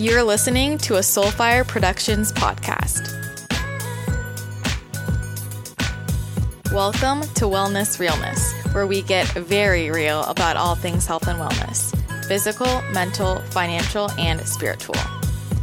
You're listening to a Soulfire Productions podcast. Welcome to Wellness Realness, where we get very real about all things health and wellness physical, mental, financial, and spiritual.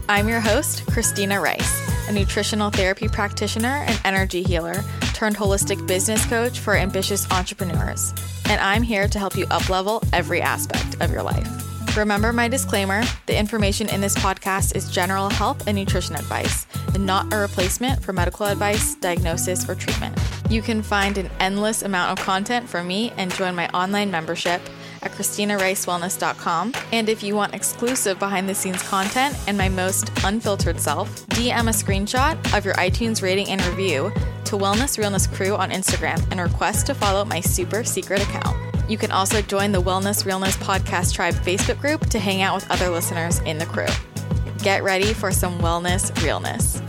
I'm your host, Christina Rice, a nutritional therapy practitioner and energy healer turned holistic business coach for ambitious entrepreneurs. And I'm here to help you uplevel every aspect of your life. Remember my disclaimer the information in this podcast is general health and nutrition advice and not a replacement for medical advice, diagnosis, or treatment. You can find an endless amount of content from me and join my online membership at ChristinaRiceWellness.com. And if you want exclusive behind the scenes content and my most unfiltered self, DM a screenshot of your iTunes rating and review to Wellness Realness Crew on Instagram and request to follow my super secret account. You can also join the Wellness Realness Podcast Tribe Facebook group to hang out with other listeners in the crew. Get ready for some wellness realness.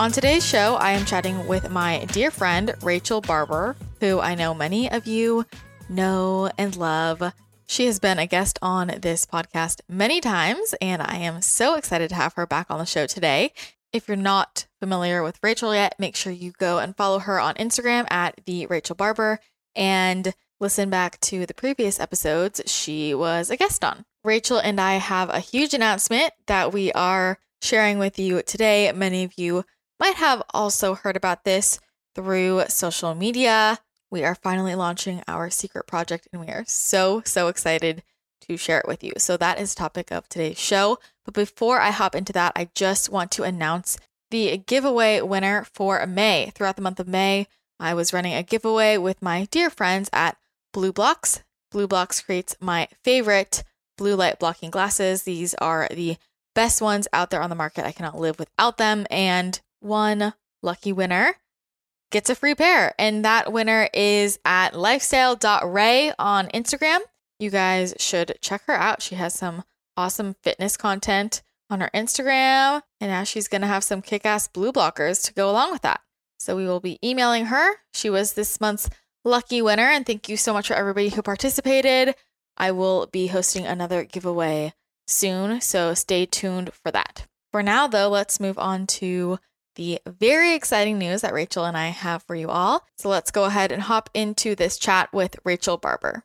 On today's show, I am chatting with my dear friend, Rachel Barber, who I know many of you know and love. She has been a guest on this podcast many times, and I am so excited to have her back on the show today. If you're not familiar with Rachel yet, make sure you go and follow her on Instagram at the Rachel Barber and listen back to the previous episodes she was a guest on. Rachel and I have a huge announcement that we are sharing with you today. Many of you might have also heard about this through social media. We are finally launching our secret project and we are so, so excited to share it with you. So that is topic of today's show. But before I hop into that, I just want to announce the giveaway winner for May. Throughout the month of May, I was running a giveaway with my dear friends at BLUblox. Blue Blocks creates my favorite blue light blocking glasses. These are the best ones out there on the market. I cannot live without them. And one lucky winner gets a free pair. And that winner is at lifestyle.ray on Instagram. You guys should check her out. She has some awesome fitness content on her Instagram. And now she's going to have some kick ass blue blockers to go along with that. So we will be emailing her. She was this month's lucky winner. And thank you so much for everybody who participated. I will be hosting another giveaway soon. So stay tuned for that. For now, though, let's move on to the very exciting news that Rachel and I have for you all. So let's go ahead and hop into this chat with Rachel Barber.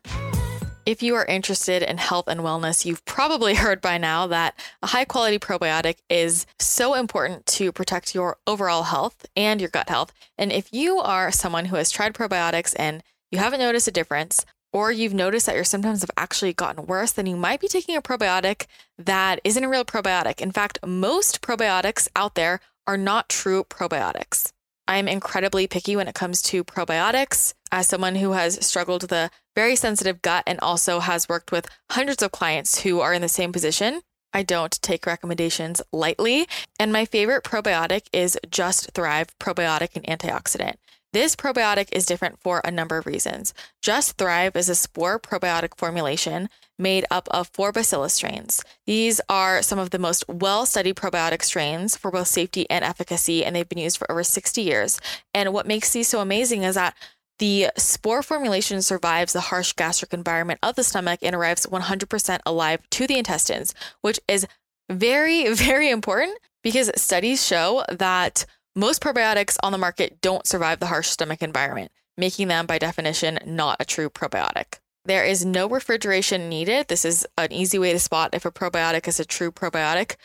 If you are interested in health and wellness, you've probably heard by now that a high quality probiotic is so important to protect your overall health and your gut health. And if you are someone who has tried probiotics and you haven't noticed a difference, or you've noticed that your symptoms have actually gotten worse, then you might be taking a probiotic that isn't a real probiotic. In fact, most probiotics out there are not true probiotics. I'm incredibly picky when it comes to probiotics. As someone who has struggled with a very sensitive gut and also has worked with hundreds of clients who are in the same position, I don't take recommendations lightly. And my favorite probiotic is Just Thrive Probiotic and Antioxidant. This probiotic is different for a number of reasons. Just Thrive is a spore probiotic formulation made up of four bacillus strains. These are some of the most well studied probiotic strains for both safety and efficacy, and they've been used for over 60 years. And what makes these so amazing is that the spore formulation survives the harsh gastric environment of the stomach and arrives 100% alive to the intestines, which is very, very important because studies show that most probiotics on the market don't survive the harsh stomach environment, making them, by definition, not a true probiotic. There is no refrigeration needed. This is an easy way to spot if a probiotic is a true probiotic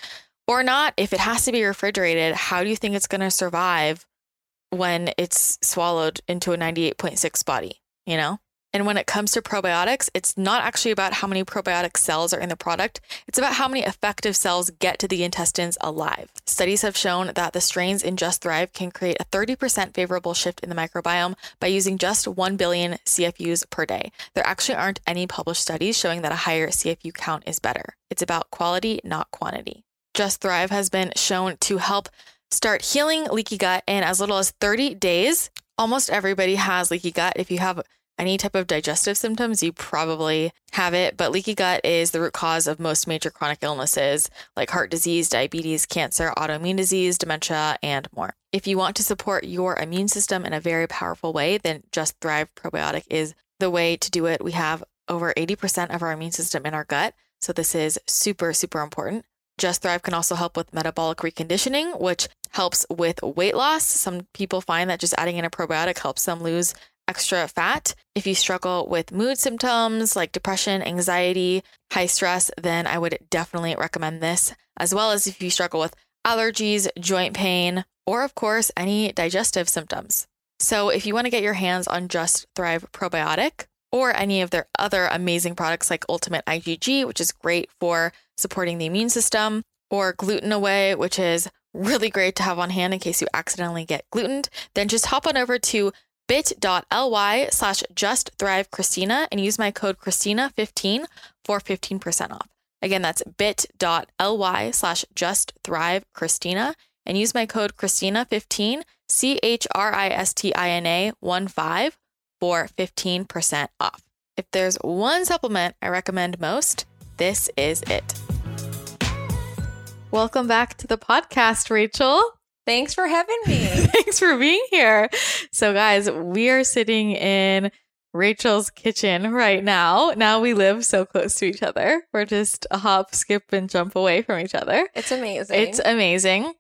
or not. If it has to be refrigerated, how do you think it's going to survive when it's swallowed into a 98.6 body? You know? And when it comes to probiotics, it's not actually about how many probiotic cells are in the product. It's about how many effective cells get to the intestines alive. Studies have shown that the strains in Just Thrive can create a 30% favorable shift in the microbiome by using just 1 billion CFUs per day. There actually aren't any published studies showing that a higher CFU count is better. It's about quality, not quantity. Just Thrive has been shown to help start healing leaky gut in as little as 30 days. Almost everybody has leaky gut. If you have any type of digestive symptoms, you probably have it. But leaky gut is the root cause of most major chronic illnesses like heart disease, diabetes, cancer, autoimmune disease, dementia, and more. If you want to support your immune system in a very powerful way, then Just Thrive Probiotic is the way to do it. We have over 80% of our immune system in our gut. So this is super, super important. Just Thrive can also help with metabolic reconditioning, which helps with weight loss. Some people find that just adding in a probiotic helps them lose extra fat. If you struggle with mood symptoms like depression, anxiety, high stress, then I would definitely recommend this, as well as if you struggle with allergies, joint pain, or of course, any digestive symptoms. So, if you want to get your hands on Just Thrive Probiotic or any of their other amazing products like Ultimate IgG, which is great for supporting the immune system, or Gluten Away, which is really great to have on hand in case you accidentally get glutened, then just hop on over to bit.ly slash just thrive Christina and use my code Christina15 for 15% off. Again, that's bit.ly slash just thrive Christina and use my code Christina15, C H R I S T I N A 1 5 for 15% off. If there's one supplement I recommend most, this is it. Welcome back to the podcast, Rachel. Thanks for having me. Thanks for being here. So, guys, we are sitting in Rachel's kitchen right now. Now we live so close to each other. We're just a hop, skip, and jump away from each other. It's amazing. It's amazing.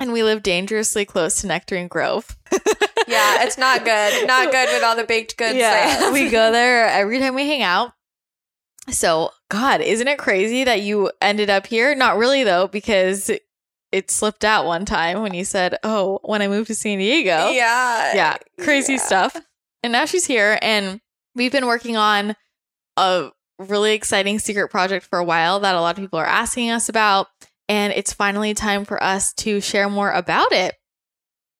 And we live dangerously close to Nectarine Grove. yeah, it's not good. Not good with all the baked goods. Yeah, we go there every time we hang out. So, God, isn't it crazy that you ended up here? Not really, though, because it slipped out one time when you said, "Oh, when I moved to San Diego." Yeah. Yeah, crazy yeah. stuff. And now she's here and we've been working on a really exciting secret project for a while that a lot of people are asking us about and it's finally time for us to share more about it.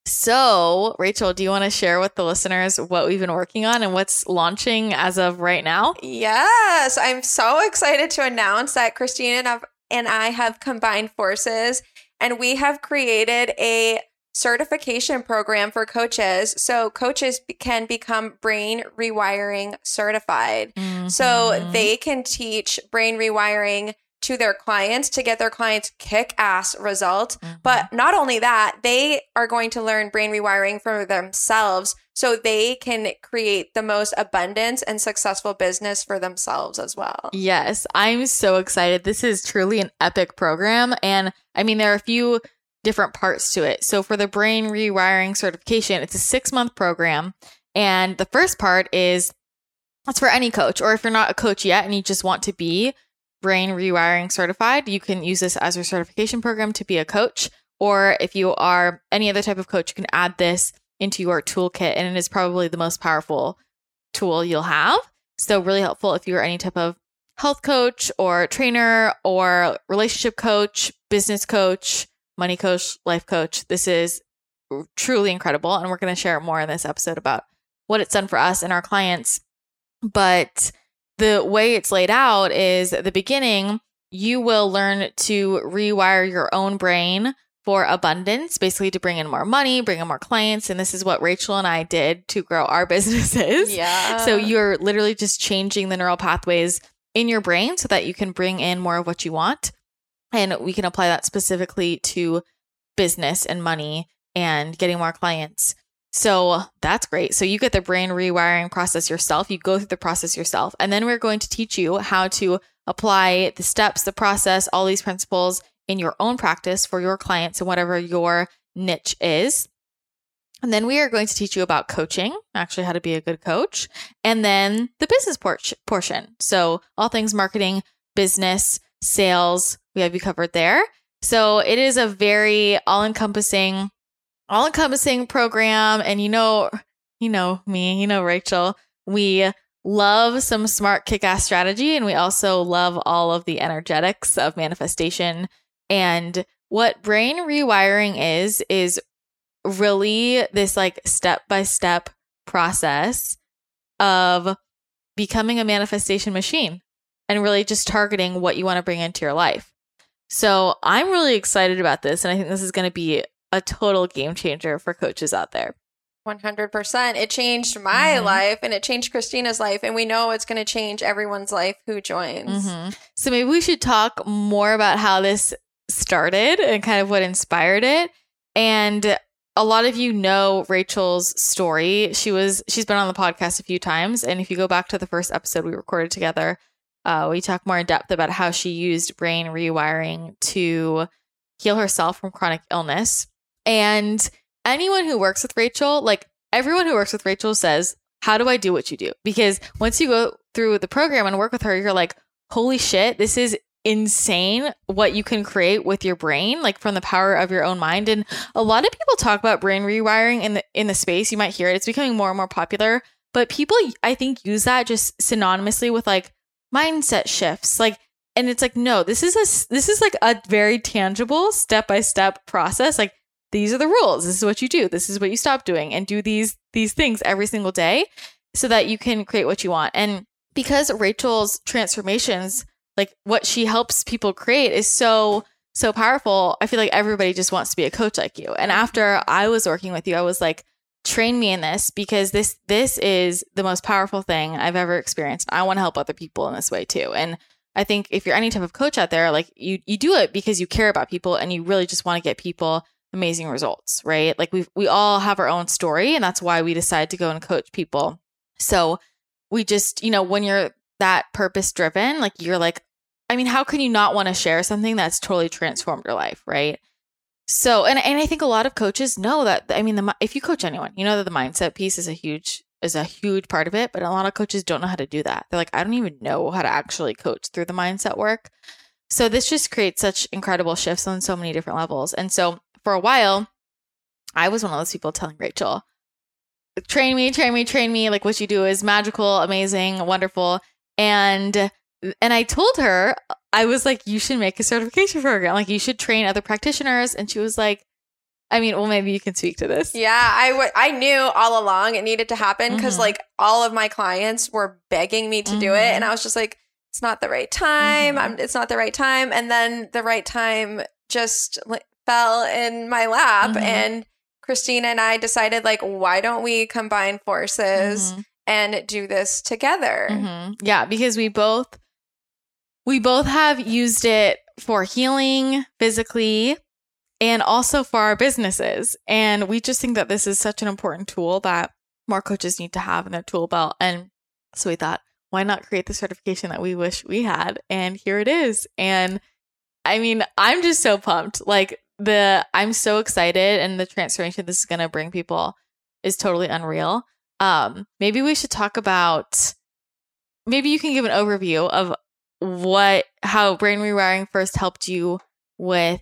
So, Rachel, do you want to share with the listeners what we've been working on and what's launching as of right now? Yes, I'm so excited to announce that Christina and I have combined forces and we have created a certification program for coaches so coaches can become brain rewiring certified mm-hmm. so they can teach brain rewiring to their clients to get their clients kick ass results. mm-hmm. but not only that they are going to learn brain rewiring for themselves so they can create the most abundance and successful business for themselves as well yes i'm so excited this is truly an epic program and i mean there are a few different parts to it. So for the brain rewiring certification, it's a six month program. And the first part is that's for any coach, or if you're not a coach yet and you just want to be brain rewiring certified, you can use this as your certification program to be a coach. Or if you are any other type of coach, you can add this into your toolkit. And it is probably the most powerful tool you'll have. So, really helpful if you're any type of health coach or trainer or relationship coach, business coach, money coach, life coach. This is truly incredible. And we're going to share more in this episode about what it's done for us and our clients. But the way it's laid out is at the beginning, you will learn to rewire your own brain for abundance, basically to bring in more money, bring in more clients. And this is what Rachel and I did to grow our businesses. Yeah. So you're literally just changing the neural pathways in your brain so that you can bring in more of what you want. And we can apply that specifically to business and money and getting more clients. So that's great. So you get the brain rewiring process yourself. You go through the process yourself. And then we're going to teach you how to apply the steps, the process, all these principles in your own practice for your clients and whatever your niche is. And then we are going to teach you about coaching, actually, how to be a good coach, and then the business por- portion. So, all things marketing, business, sales, we have you covered there. So it is a very all encompassing, all encompassing program. And you know, you know me, you know, Rachel, we love some smart kick ass strategy. And we also love all of the energetics of manifestation. And what brain rewiring is, is really this like step by step process of becoming a manifestation machine and really just targeting what you want to bring into your life. So I'm really excited about this. And I think this is going to be a total game changer for coaches out there. 100%. It changed my mm-hmm. life and it changed Christina's life. And we know it's going to change everyone's life who joins. Mm-hmm. So maybe we should talk more about how this started and kind of what inspired it. And a lot of you know Rachel's story. She was she's been on the podcast a few times, and if you go back to the first episode we recorded together, uh, we talk more in depth about how she used brain rewiring to heal herself from chronic illness. And anyone who works with Rachel, like everyone who works with Rachel says, How do I do what you do? Because once you go through the program and work with her, you're like, Holy shit, this is insane what you can create with your brain like from the power of your own mind. And a lot of people talk about brain rewiring in the in the space. You might hear it. It's becoming more and more popular. But people i think use that just synonymously with like mindset shifts. Like and it's like no this is a this is like a very tangible step by step process. Like these are the rules. This is what you do. This is what you stop doing and do these these things every single day so that you can create what you want. And because rachel's transformations like what she helps people create is so so powerful i feel like everybody just wants to be a coach like you. And after i was working with you i was like train me in this because this this is the most powerful thing i've ever experienced. I want to help other people in this way too. And i think if you're any type of coach out there like you you do it because you care about people and you really just want to get people amazing results right like we we all have our own story and that's why we decide to go and coach people so we just you know when you're that purpose driven like you're like I mean, how can you not want to share something that's totally transformed your life, right? So, and and I think a lot of coaches know that. I mean, the if you coach anyone, you know that the mindset piece is a huge is a huge part of it. But a lot of coaches don't know how to do that. They're like, I don't even know how to actually coach through the mindset work. So this just creates such incredible shifts on so many different levels. And so for a while, I was one of those people telling Rachel, train me, train me, train me. Like what you do is magical, amazing, wonderful. And and I told her, I was like, you should make a certification program. Like, you should train other practitioners. And she was like, I mean, well, maybe you can speak to this. Yeah, I, w- I knew all along it needed to happen because, Mhm. like, all of my clients were begging me to do it. And I was just like, it's not the right time. Mhm. I'm, it's not the right time. And then the right time just like, fell in my lap. Mhm. And Christina and I decided, like, why don't we combine forces Mhm. and do this together? Mhm. Yeah, because we both we both have used it for healing physically and also for our businesses. And we just think that this is such an important tool that more coaches need to have in their tool belt. And so we thought, why not create the certification that we wish we had? And here it is. And I mean, I'm just so pumped. Like the I'm so excited and the transformation this is going to bring people is totally unreal. Um maybe we should talk about maybe you can give an overview of what how brain rewiring first helped you with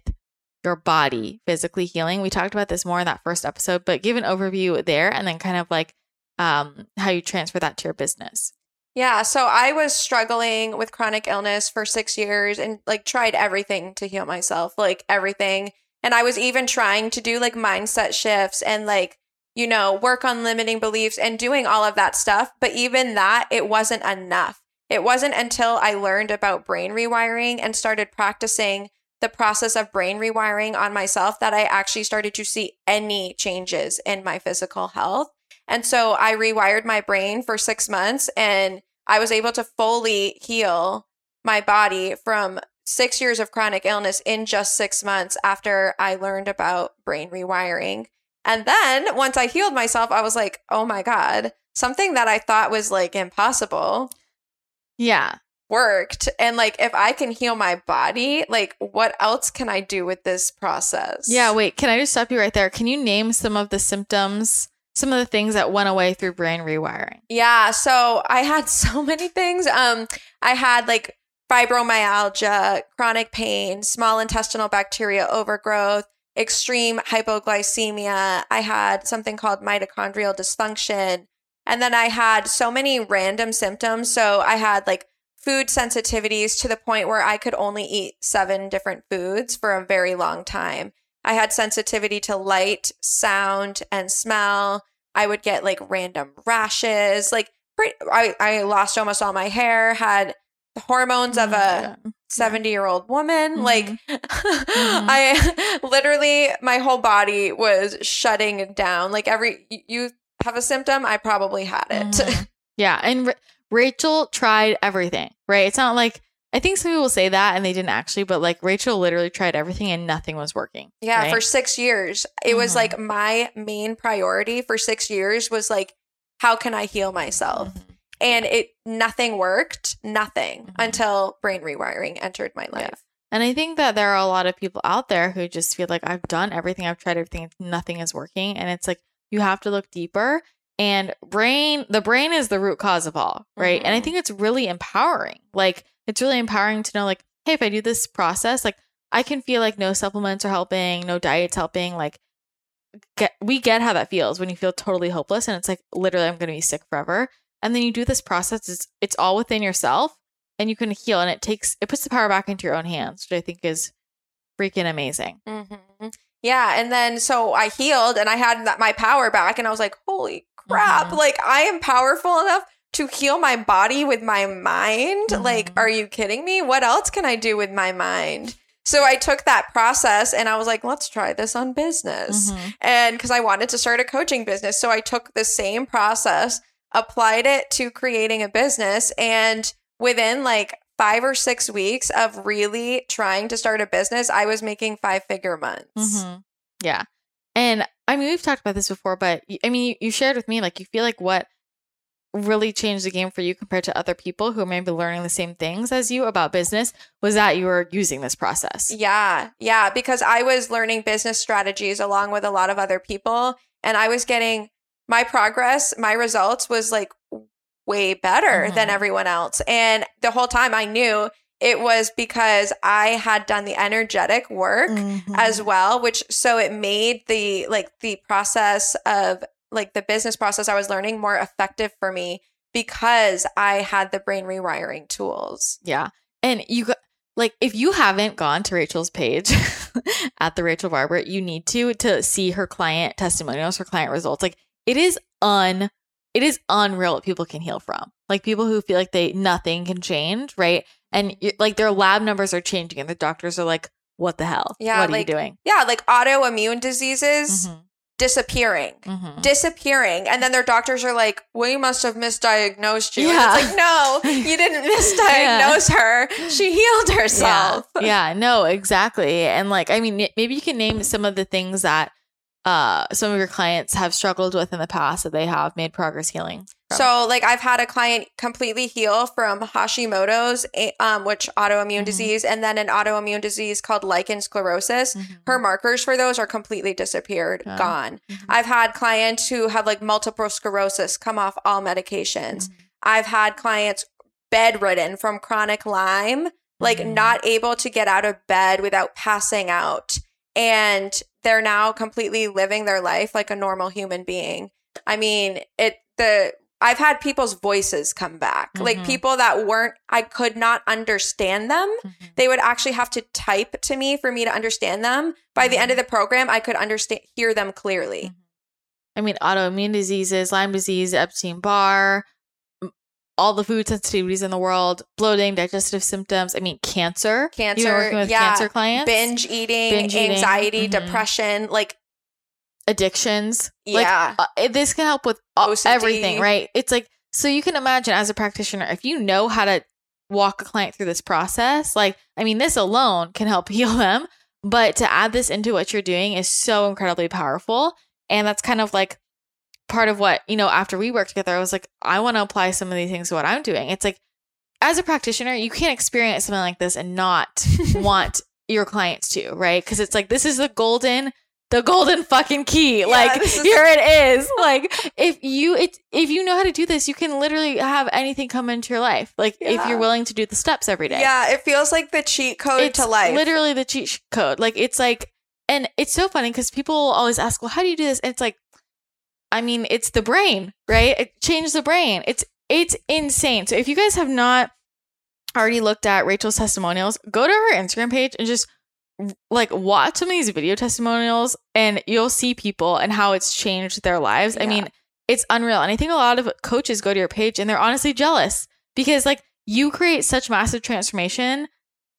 your body physically healing. We talked about this more in that first episode, but give an overview there and then kind of like um how you transfer that to your business. Yeah, so I was struggling with chronic illness for 6 years and like tried everything to heal myself, like everything. And I was even trying to do like mindset shifts and like you know, work on limiting beliefs and doing all of that stuff, but even that it wasn't enough. It wasn't until I learned about brain rewiring and started practicing the process of brain rewiring on myself that I actually started to see any changes in my physical health. And so I rewired my brain for six months and I was able to fully heal my body from six years of chronic illness in just six months after I learned about brain rewiring. And then once I healed myself, I was like, oh my God, something that I thought was like impossible Yeah. worked. And like, if I can heal my body, like, what else can I do with this process? Yeah, wait, can I just stop you right there? Can you name some of the symptoms, some of the things that went away through brain rewiring? Yeah, so I had so many things. Um, I had like fibromyalgia, chronic pain, small intestinal bacteria overgrowth, extreme hypoglycemia. I had something called mitochondrial dysfunction. And then I had so many random symptoms. So I had like food sensitivities to the point where I could only eat seven different foods for a very long time. I had sensitivity to light, sound, and smell. I would get like random rashes. Like I, I lost almost all my hair, had hormones of Oh a 70 year old woman. Mhm. Like, I literally, my whole body was shutting down. Like, every, you have a symptom, I probably had it. Mhm. yeah, and Ra- Rachel tried everything, right? It's not like I think some people say that and they didn't actually, but like Rachel literally tried everything and nothing was working. Yeah, right? for six years. It was Mhm. like my main priority for six years was like, how can I heal myself? And it nothing worked, nothing Mhm. until brain rewiring entered my Yeah. life. And I think that there are a lot of people out there who just feel like I've done everything, I've tried everything, nothing is working. And it's like you have to look deeper. And brain, the brain is the root cause of all, right? And I Mhm. think it's really empowering. Like it's really empowering to know, like, hey, if I do this process, like I can feel like no supplements are helping, no diets helping. Like get, we get how that feels when you feel totally hopeless and it's like literally I'm going to be sick forever. And then you do this process, it's it's all within yourself and you can heal and it takes it puts the power back into your own hands which i think is freaking amazing hmm Yeah. And then so I healed and I had that, my power back and I was like, holy crap. Mhm. Like I am powerful enough to heal my body with my mind. Like, Mhm. are you kidding me? What else can I do with my mind? So I took that process and I was like, let's try this on business. Mhm. And because I wanted to start a coaching business. So I took the same process, applied it to creating a business. And within like five or six weeks of really trying to start a business, I was making five figure months. Mhm. yeah and i mean we've talked about this before but I mean you, you shared with me like you feel like what really changed the game for you compared to other people who may be learning the same things as you about business was that you were using this process Yeah. Yeah. Because I was learning business strategies along with a lot of other people. And I was getting my progress, my results was like way better than Mhm. everyone else. And the whole time I knew it was because I had done the energetic work Mm-hmm. as well, which so it made the like the process of like the business process I was learning more effective for me because I had the brain rewiring tools. Yeah. And you got like if you haven't gone to Rachel's page at the Rachel Barber, you need to to see her client testimonials, her client results. Like it is un it is unreal what people can heal from. Like people who feel like they nothing can change, right? And like their lab numbers are changing and the doctors are like, what the hell? Yeah, What are like- you doing? Yeah, like autoimmune diseases Mhm, disappearing. mhm. Disappearing, and then their doctors are like, "We must have misdiagnosed you." And Yeah. it's like, no, you didn't misdiagnose her. She healed herself. Yeah. yeah, no, exactly. And like, I mean, maybe you can name some of the things that uh some of your clients have struggled with in the past that they have made progress healing. from. So, like, I've had a client completely heal from Hashimoto's, um, which autoimmune Mhm. disease, and then an autoimmune disease called lichen sclerosis. Mhm. Her markers for those are completely disappeared, Yeah. gone. Mhm. I've had clients who have like multiple sclerosis come off all medications. Mhm. I've had clients bedridden from chronic Lyme, like Mhm. not able to get out of bed without passing out. And they're now completely living their life like a normal human being. I mean, it, the, I've had people's voices come back, like Mhm. people that weren't, I could not understand them. Mhm. They would actually have to type to me for me to understand them. By the end of the program, I could understand, hear them clearly. I mean, autoimmune diseases, Lyme disease, Epstein Barr, all the food sensitivities in the world, bloating, digestive symptoms. I mean, cancer. Cancer. Cancer, working with yeah, cancer clients. binge eating, Binge eating, anxiety, mhm. depression, like addictions. Like, yeah, uh, this can help with all- everything, right? It's like so you can imagine as a practitioner if you know how to walk a client through this process, like I mean, this alone can help heal them, but to add this into what you're doing is so incredibly powerful, and that's kind of like part of what you know. After we worked together, I was like, I want to apply some of these things to what I'm doing. It's like as a practitioner, you can't experience something like this and not want your clients to, right? Because it's like this is the golden the golden fucking key. like is- here it is. Like if you it if you know how to do this, you can literally have anything come into your life. Like if you're willing to do the steps every day. yeah. It feels like the cheat code it's to life. literally the cheat code. Like it's like and it's so funny because people always ask, well, how do you do this? And it's like, I mean, it's the brain, right? It changed the brain. It's it's insane. So if you guys have not already looked at Rachel's testimonials, go to her Instagram page and just like watch some of these video testimonials and you'll see people and how it's changed their lives. I mean, it's unreal. And I think a lot of coaches go to your page and they're honestly jealous because like you create such massive transformation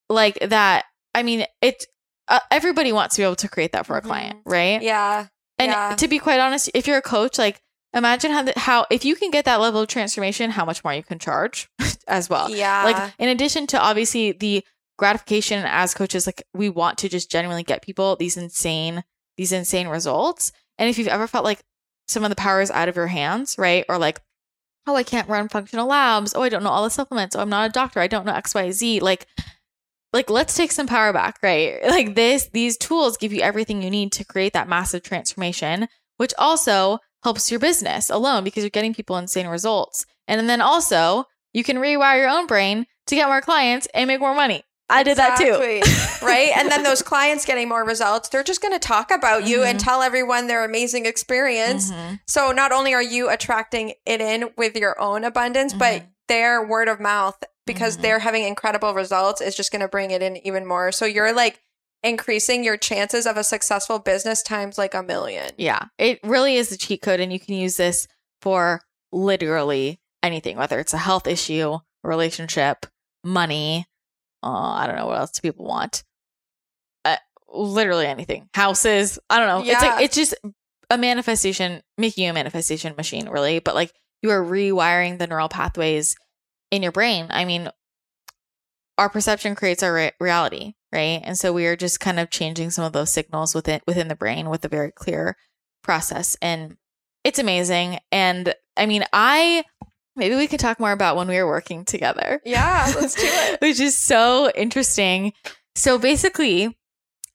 like that. I mean, it uh, everybody wants to be able to create that for a client, right? yeah, And yeah. to be quite honest, if you're a coach, like imagine how the, how if you can get that level of transformation, how much more you can charge. as well. Yeah. Like in addition to obviously the gratification as coaches, like we want to just genuinely get people these insane, these insane results. And if you've ever felt like some of the power is out of your hands, right? Or like, oh, I can't run functional labs. Oh, I don't know all the supplements. Oh, I'm not a doctor. I don't know XYZ. Like, like let's take some power back, right? Like this, these tools give you everything you need to create that massive transformation, which also helps your business alone because you're getting people insane results. And then also you can rewire your own brain to get more clients and make more money. I did that too. Right? And then those clients getting more results, they're just going to talk about you and Mhm. tell everyone their amazing experience. Mhm. So not only are you attracting it in with your own abundance, but Mhm. their word of mouth because Mhm. they're having incredible results is just going to bring it in even more. So you're like increasing your chances of a successful business times like a million. Yeah, it really is a cheat code, and you can use this for literally anything, whether it's a health issue, relationship, money. Uh, I don't know what else do people want. Uh, literally anything. Houses. I don't know. It's Yeah. like it's just a manifestation, making you a manifestation machine, really. But like you are rewiring the neural pathways in your brain. I mean, our perception creates our re- reality, right? And so we are just kind of changing some of those signals within within the brain with a very clear process, and it's amazing. And I mean, I maybe we could talk more about when we were working together, Yeah, let's do it. which is so interesting. So basically,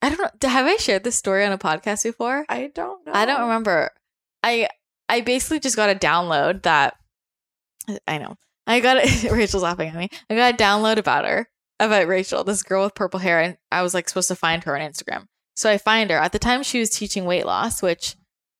I don't know. Have I shared this story on a podcast before? I don't know. I don't remember. I I basically just got a download that I know. I got it. Rachel's laughing at me. I got a download about her, about Rachel, this girl with purple hair, and I was like supposed to find her on Instagram. So I find her. At the time, she was teaching weight loss, which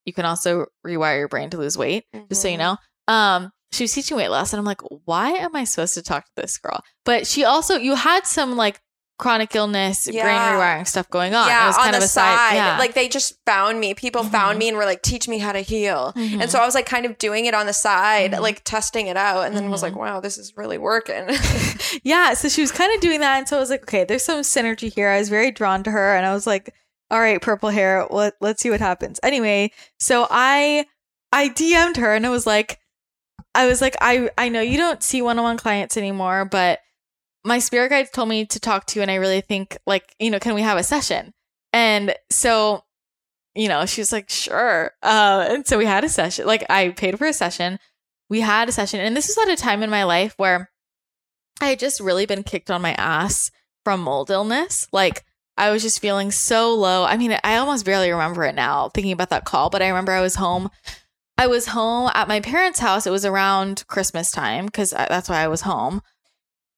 you can also rewire your brain to lose weight. Just so you Mhm. know. Um, she was teaching weight loss, and I'm like, why am I supposed to talk to this girl? But she also, you had some like chronic illness, brain rewiring stuff going on. Yeah, it was on kind the of a side. side. Yeah. Like they just found me. People Mhm. found me and were like, teach me how to heal. Mhm. And so I was like kind of doing it on the side, Mhm. like testing it out, and then was like, wow, this is really working. yeah, so she was kind of doing that, and so I was like, okay, there's some synergy here. I was very drawn to her, and I was like, all right, purple hair, let let's see what happens. Anyway, so I I DM'd her, and I was like, I was like, I I know you don't see one on one clients anymore, but my spirit guides told me to talk to you, and I really think like you know, can we have a session? And so. You know, she was like, sure. Uh, and so we had a session. Like, I paid for a session. We had a session. And this was at a time in my life where I had just really been kicked on my ass from mold illness. Like I was just feeling so low. I mean, I almost barely remember it now thinking about that call, but I remember I was home. I was home at my parents' house. It was around Christmas time because that's why I was home.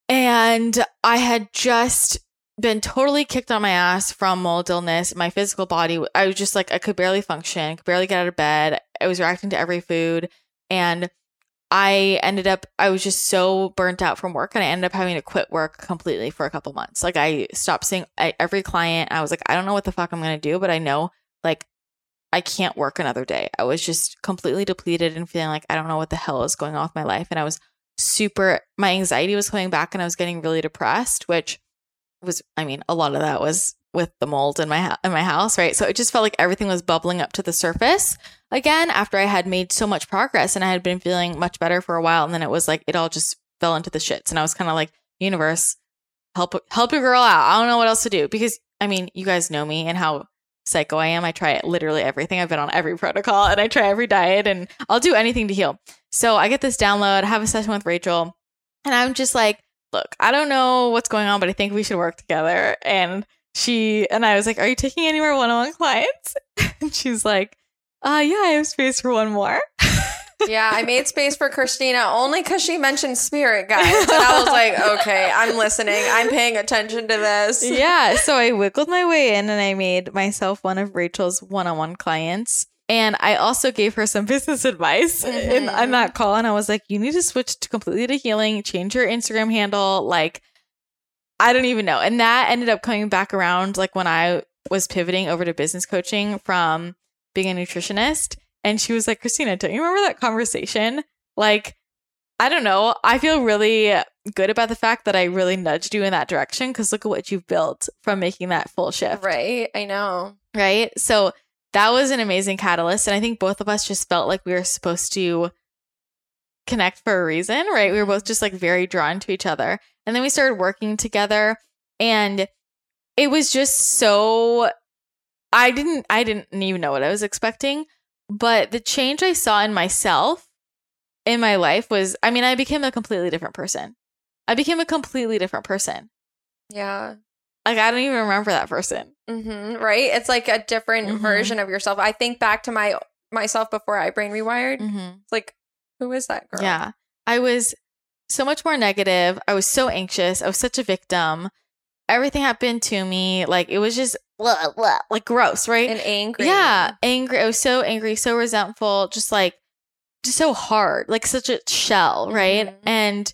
And I had just been totally kicked on my ass from mold illness. My physical body, I was just like, I could barely function, could barely get out of bed. I was reacting to every food. And I ended up, I was just so burnt out from work and I ended up having to quit work completely for a couple months. Like I stopped seeing every client. I was like, I don't know what the fuck I'm going to do, but I know like I can't work another day. I was just completely depleted and feeling like I don't know what the hell is going on with my life. And I was super, my anxiety was coming back and I was getting really depressed, which was, I mean, a lot of that was with the mold in my in my house, right? So it just felt like everything was bubbling up to the surface again after I had made so much progress and I had been feeling much better for a while, and then it was like it all just fell into the shits, and I was kind of like, universe, help help your girl out. I don't know what else to do because I mean, you guys know me and how psycho I am. I try literally everything. I've been on every protocol and I try every diet, and I'll do anything to heal. So I get this download, have a session with Rachel, and I'm just like, look, I don't know what's going on, but I think we should work together. And she and I was like, Are you taking any more one on one clients? And she's like, Uh yeah, I have space for one more. yeah, I made space for Christina only because she mentioned spirit guides. And I was like, okay, I'm listening. I'm paying attention to this. yeah. So I wiggled my way in and I made myself one of Rachel's one on one clients. And I also gave her some business advice in, Mhm. in that call. And I was like, you need to switch to completely to healing, change your Instagram handle. Like, I don't even know. And that ended up coming back around like when I was pivoting over to business coaching from being a nutritionist. And she was like, Christina, don't you remember that conversation? Like, I don't know. I feel really good about the fact that I really nudged you in that direction because look at what you've built from making that full shift. Right. I know. Right. So that was an amazing catalyst. And I think both of us just felt like we were supposed to connect for a reason, right? We were both just like very drawn to each other. And then we started working together and it was just so I didn't I didn't even know what I was expecting, but the change I saw in myself in my life was I mean, I became a completely different person. I became a completely different person. Yeah. Like I don't even remember that person. Mm-hmm, right? It's like a different Mhm. version of yourself. I think back to my myself before I brain rewired. Mm-hmm. It's like, who is that girl? Yeah. I was so much more negative. I was so anxious. I was such a victim. Everything happened to me. Like it was just blah, blah, like gross, right? And angry. Yeah, angry. I was so angry, so resentful, just like just so hard, like such a shell, right? Mhm. And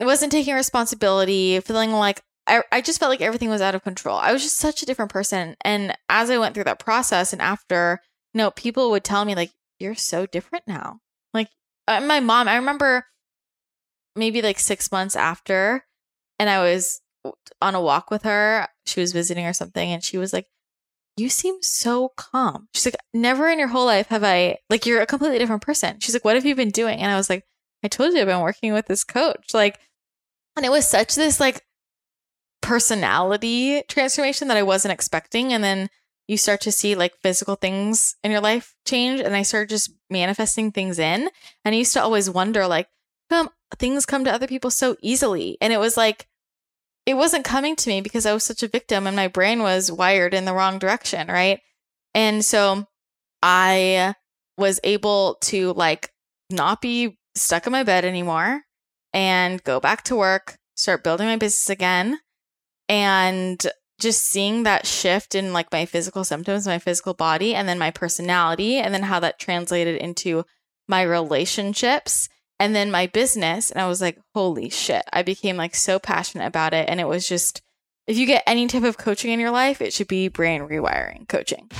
it wasn't taking responsibility, feeling like I, I just felt like everything was out of control. I was just such a different person. And as I went through that process and after, you know, people would tell me, like, you're so different now. Like, uh, my mom, I remember maybe like six months after, and I was on a walk with her. She was visiting or something, and she was like, You seem so calm. She's like, Never in your whole life have I, like, you're a completely different person. She's like, What have you been doing? And I was like, I told you I've been working with this coach. Like, and it was such this like personality transformation that I wasn't expecting. And then you start to see like physical things in your life change. And I started just manifesting things in. And I used to always wonder, like, come things come to other people so easily. And it was like, it wasn't coming to me because I was such a victim and my brain was wired in the wrong direction. Right. And so I was able to like not be stuck in my bed anymore and go back to work, start building my business again. And just seeing that shift in like my physical symptoms, my physical body, and then my personality, and then how that translated into my relationships and then my business. And I was like, holy shit. I became like so passionate about it. And it was just, if you get any type of coaching in your life, it should be brain rewiring coaching.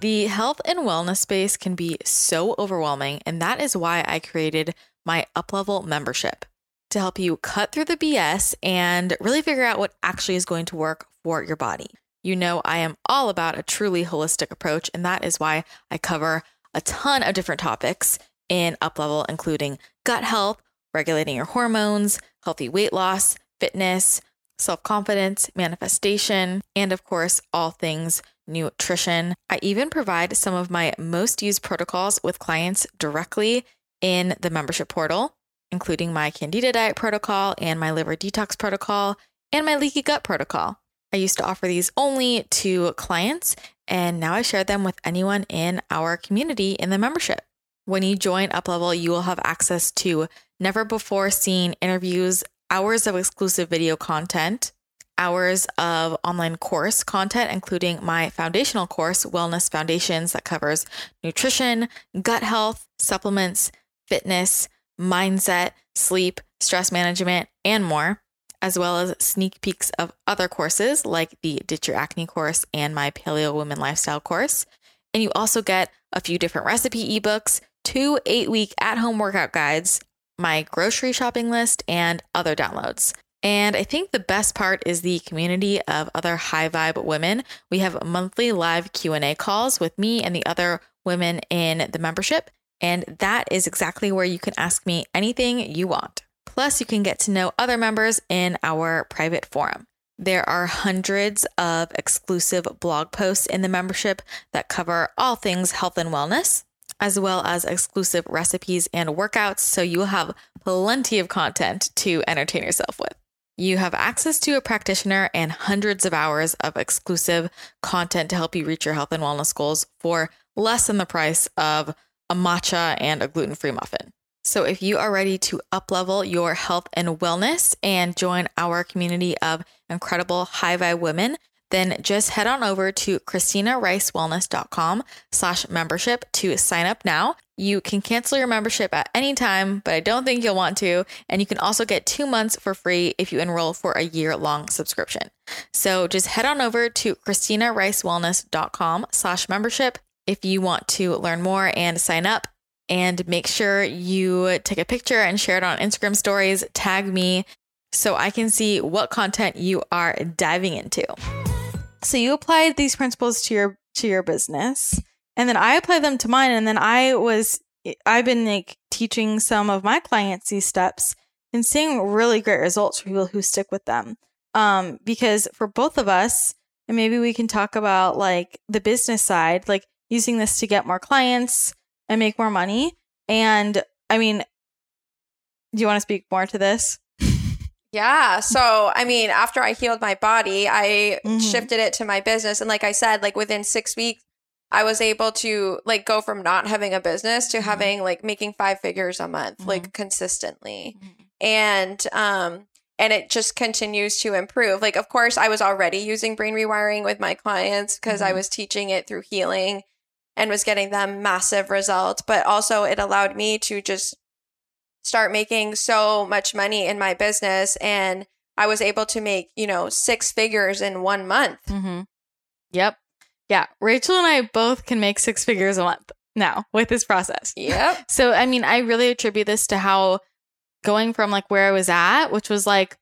The health and wellness space can be so overwhelming, and that is why I created my Uplevel membership to help you cut through the BS and really figure out what actually is going to work for your body. You know, I am all about a truly holistic approach, and that is why I cover a ton of different topics in Uplevel, including gut health, regulating your hormones, healthy weight loss, fitness, self confidence, manifestation, and of course, all things nutrition. I even provide some of my most used protocols with clients directly in the membership portal, including my Candida diet protocol and my liver detox protocol and my leaky gut protocol. I used to offer these only to clients, and now I share them with anyone in our community in the membership. When you join Uplevel, you will have access to never before seen interviews, hours of exclusive video content, hours of online course content, including my foundational course, Wellness Foundations, that covers nutrition, gut health, supplements, fitness, mindset, sleep, stress management, and more, as well as sneak peeks of other courses like the Ditch Your Acne course and my Paleo Women Lifestyle course. And you also get a few different recipe ebooks, two eight week at home workout guides, my grocery shopping list, and other downloads. And I think the best part is the community of other high vibe women. We have monthly live Q&A calls with me and the other women in the membership, and that is exactly where you can ask me anything you want. Plus, you can get to know other members in our private forum. There are hundreds of exclusive blog posts in the membership that cover all things health and wellness, as well as exclusive recipes and workouts. So you will have plenty of content to entertain yourself with. You have access to a practitioner and hundreds of hours of exclusive content to help you reach your health and wellness goals for less than the price of a matcha and a gluten free muffin. So, if you are ready to uplevel your health and wellness and join our community of incredible high vibe women, then just head on over to christinaricewellness.com slash membership to sign up now. You can cancel your membership at any time, but I don't think you'll want to. And you can also get two months for free if you enroll for a year long subscription. So just head on over to christinaricewellness.com slash membership if you want to learn more and sign up. And make sure you take a picture and share it on Instagram stories. Tag me so I can see what content you are diving into. So you applied these principles to your to your business, and then I applied them to mine, and then I was I've been like teaching some of my clients these steps and seeing really great results for people who stick with them. Um, because for both of us, and maybe we can talk about like the business side, like using this to get more clients and make more money. And I mean, do you want to speak more to this? Yeah. So, I mean, after I healed my body, I Mhm. shifted it to my business. And like I said, like within six weeks, I was able to like go from not having a business to Mhm. having like making five figures a month, Mhm. like consistently. And, um, and it just continues to improve. Like, of course, I was already using brain rewiring with my clients because I Mhm. was teaching it through healing and was getting them massive results. But also, it allowed me to just start making so much money in my business. And I was able to make, you know, six figures in one month. Mm-hmm. Yep. Yeah. Rachel and I both can make six figures a month now with this process. Yep. So, I mean, I really attribute this to how going from like where I was at, which was like,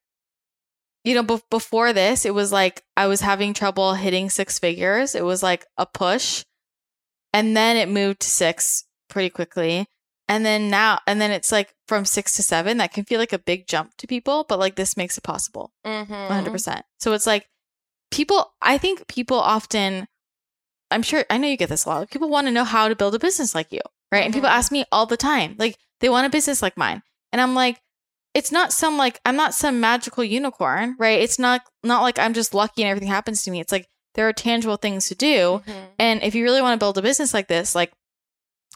you know, be- before this, it was like I was having trouble hitting six figures. It was like a push. And then it moved to six pretty quickly. And then now, and then it's like from six to seven. That can feel like a big jump to people, but like this makes it possible. Mm-hmm. 100%. So it's like people, I think people often, I'm sure, I know you get this a lot. People want to know how to build a business like you, right? And people Mhm. ask me all the time, like, they want a business like mine. And I'm like, it's not some like, I'm not some magical unicorn, right? It's not, not like I'm just lucky and everything happens to me. It's like there are tangible things to do. Mhm. And if you really want to build a business like this, like,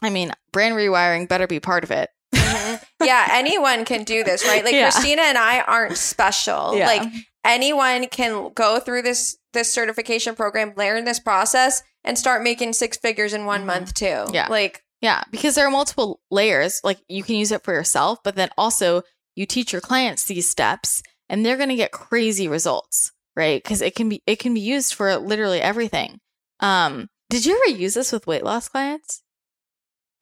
I mean, brain rewiring better be part of it. Mhm. yeah, anyone can do this, right? Like Yeah. Christina and I aren't special. Yeah. Like anyone can go through this this certification program, learn this process, and start making six figures in one Mhm. month too. Yeah. Like Yeah, because there are multiple layers. Like you can use it for yourself, but then also you teach your clients these steps and they're going to get crazy results, right? Cuz it can be it can be used for literally everything. Um did you ever use this with weight loss clients?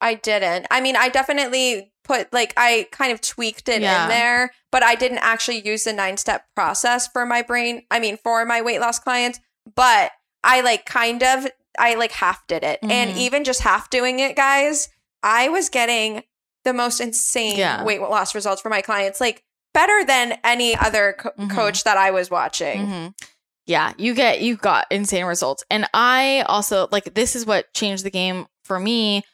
I didn't. I mean, I definitely put like I kind of tweaked it Yeah. in there, but I didn't actually use the nine step process for my brain. I mean, for my weight loss clients, but I like kind of I like half did it. And Mhm. even just half doing it, guys, I was getting the most insane Yeah. weight loss results for my clients, like better than any other co- Mhm. coach that I was watching. Mhm. Yeah, you get you got insane results. And I also like this is what changed the game for me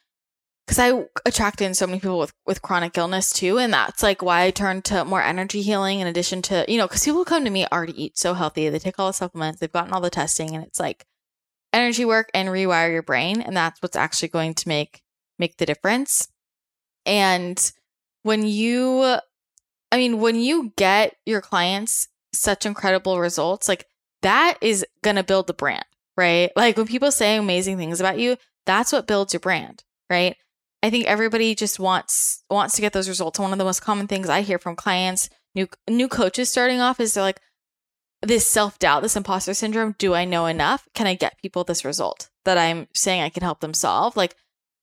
cuz I attracted in so many people with with chronic illness too and that's like why I turned to more energy healing in addition to, you know, cuz people come to me already eat so healthy, they take all the supplements, they've gotten all the testing and it's like energy work and rewire your brain and that's what's actually going to make make the difference. And when you I mean, when you get your clients such incredible results, like that is to build the brand, right? Like when people say amazing things about you, that's what builds your brand, right? I think everybody just wants wants to get those results. And One of the most common things I hear from clients, new new coaches starting off is they're like this self-doubt, this imposter syndrome, do I know enough? Can I get people this result that I'm saying I can help them solve? Like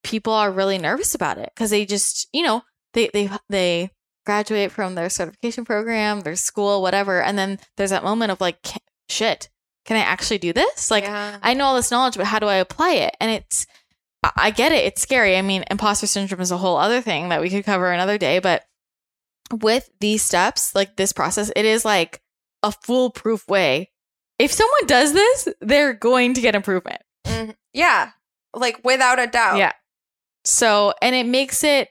people are really nervous about it cuz they just, you know, they they they graduate from their certification program, their school, whatever, and then there's that moment of like "Ca- shit, can I actually do this? Like Yeah. I know all this knowledge, but how do I apply it? And it's, I- get it. It's scary. I mean, imposter syndrome is a whole other thing that we could cover another day. But with these steps, like this process, it is like a foolproof way. If someone does this, they're going to get improvement. Mhm. Yeah. Like without a doubt. Yeah. So, and it makes it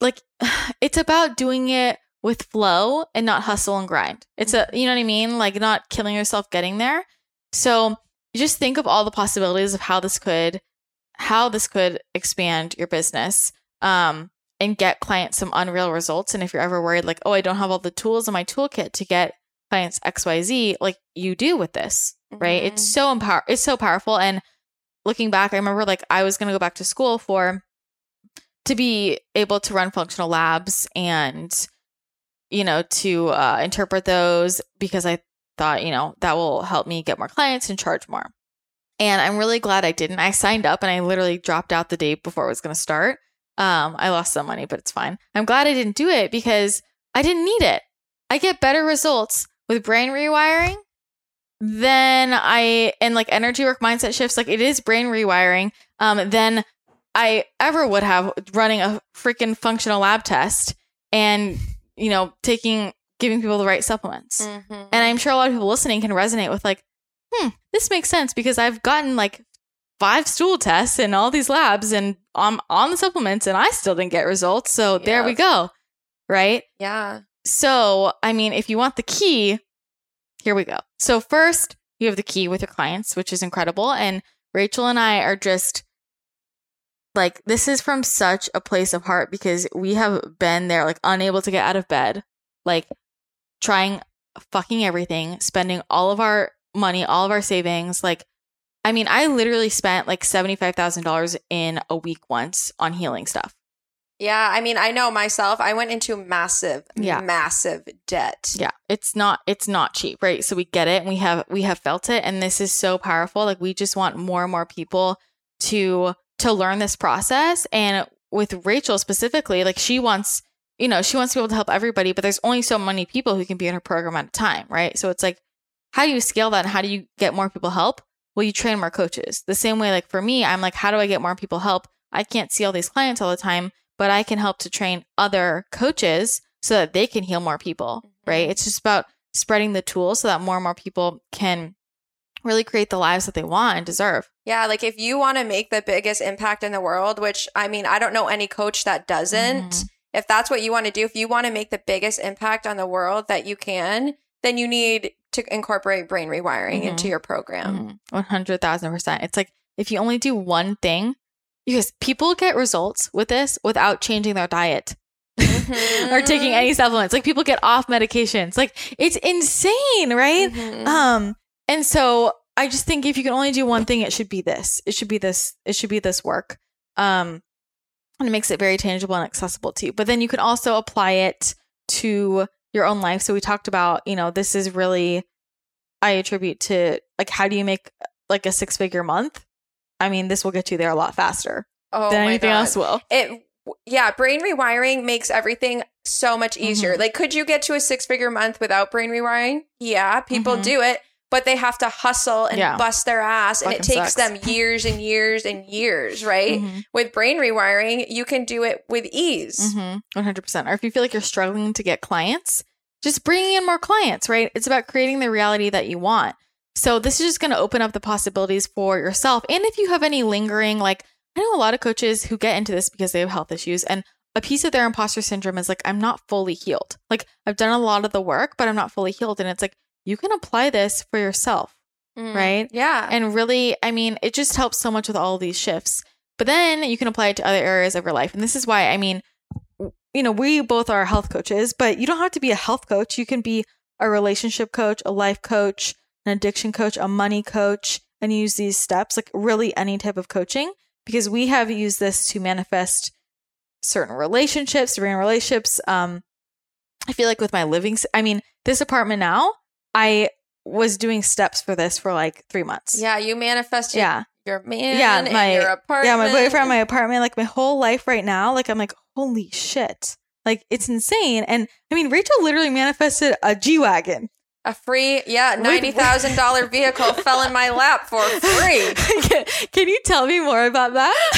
like it's about doing it with flow and not hustle and grind. It's a, you know what I mean? Like not killing yourself getting there. So, you just think of all the possibilities of how this could how this could expand your business um and get clients some unreal results and if you're ever worried like, "Oh, I don't have all the tools in my toolkit to get clients XYZ," like you do with this, right? Mhm. It's so empower it's so powerful and looking back, I remember like I was going to go back to school for to be able to run functional labs and you know to uh, interpret those because I thought you know that will help me get more clients and charge more. And I'm really glad I didn't. I signed up and I literally dropped out the day before it was going to start. Um, I lost some money, but it's fine. I'm glad I didn't do it because I didn't need it. I get better results with brain rewiring than I and like energy work mindset shifts. Like it is brain rewiring. Um, then I ever would have running a freaking functional lab test and, you know, taking, giving people the right supplements. Mm-hmm. And I'm sure a lot of people listening can resonate with like, hmm, this makes sense because I've gotten like five stool tests in all these labs and I'm on the supplements and I still didn't get results. So there we go. Right. yeah. So, I mean, if you want the key, here we go. So, first, you have the key with your clients, which is incredible. And Rachel and I are just like, this is from such a place of heart because we have been there, like, unable to get out of bed, like, trying fucking everything, spending all of our money, all of our savings. Like, I mean, I literally spent like $75,000 in a week once on healing stuff. Yeah. I mean, I know myself, I went into massive, Yeah. massive debt. Yeah, it's not it's not cheap, right? So we get it and we have we have felt it and this is so powerful. Like we just want more and more people to to learn this process and with Rachel specifically, like she wants, you know, she wants to be able to help everybody, but there's only so many people who can be in her program at a time, right? So it's like how do you scale that and how do you get more people help? Well, you train more coaches. The same way like for me, I'm like how do I get more people help? I can't see all these clients all the time, but I can help to train other coaches so that they can heal more people, right? It's just about spreading the tools so that more and more people can really create the lives that they want and deserve. Yeah, like if you want to make the biggest impact in the world, which I mean, I don't know any coach that doesn't. Mhm. If that's what you want to do, if you want to make the biggest impact on the world that you can, then you need to incorporate brain rewiring Mhm. into your program. Mhm. Thousand percent. It's like if you only do one thing, because people get results with this without changing their diet Mhm. or taking any supplements. Like people get off medications. Like it's insane, right? Mhm. Um, and so I just think if you can only do one thing, it should be this. It should be this. It should be this work. Um, and it makes it very tangible and accessible to you. But then you can also apply it to your own life. So we talked about, you know, this is really I attribute to like how do you make like a six figure month? I mean, this will get you there a lot faster oh than anything God. else will. It yeah, brain rewiring makes everything so much easier. Mhm. Like could you get to a six-figure month without brain rewiring? Yeah, people Mhm. do it, but they have to hustle and Yeah. bust their ass and it takes sucks. them years and years and years, right? Mhm. With brain rewiring, you can do it with ease. Mm-hmm. 100%. Or if you feel like you're struggling to get clients, just bringing in more clients, right? It's about creating the reality that you want. So this is just going to open up the possibilities for yourself. And if you have any lingering, like I know a lot of coaches who get into this because they have health issues and a piece of their imposter syndrome is like, I'm not fully healed. Like I've done a lot of the work, but I'm not fully healed. And it's like, you can apply this for yourself Mm. right? Yeah. And really, I mean, it just helps so much with all these shifts. But then you can apply it to other areas of your life. And this is why, I mean, you know, we both are health coaches, but you don't have to be a health coach. You can be a relationship coach, a life coach, an addiction coach, a money coach, and use these steps, like really any type of coaching, because we have used this to manifest certain relationships, to bring in relationships. Um, I feel like with my living, I mean, this apartment now, I was doing steps for this for like three months. yeah, you manifest Yeah. your man Yeah, and my- your apartment. Yeah, my boyfriend, my apartment, like my whole life right now, like I'm like, holy shit. Like it's insane. And I mean, Rachel literally manifested a G Wagon. A free, yeah, ninety thousand dollar vehicle fell in my lap for free. can, can you tell me more about that?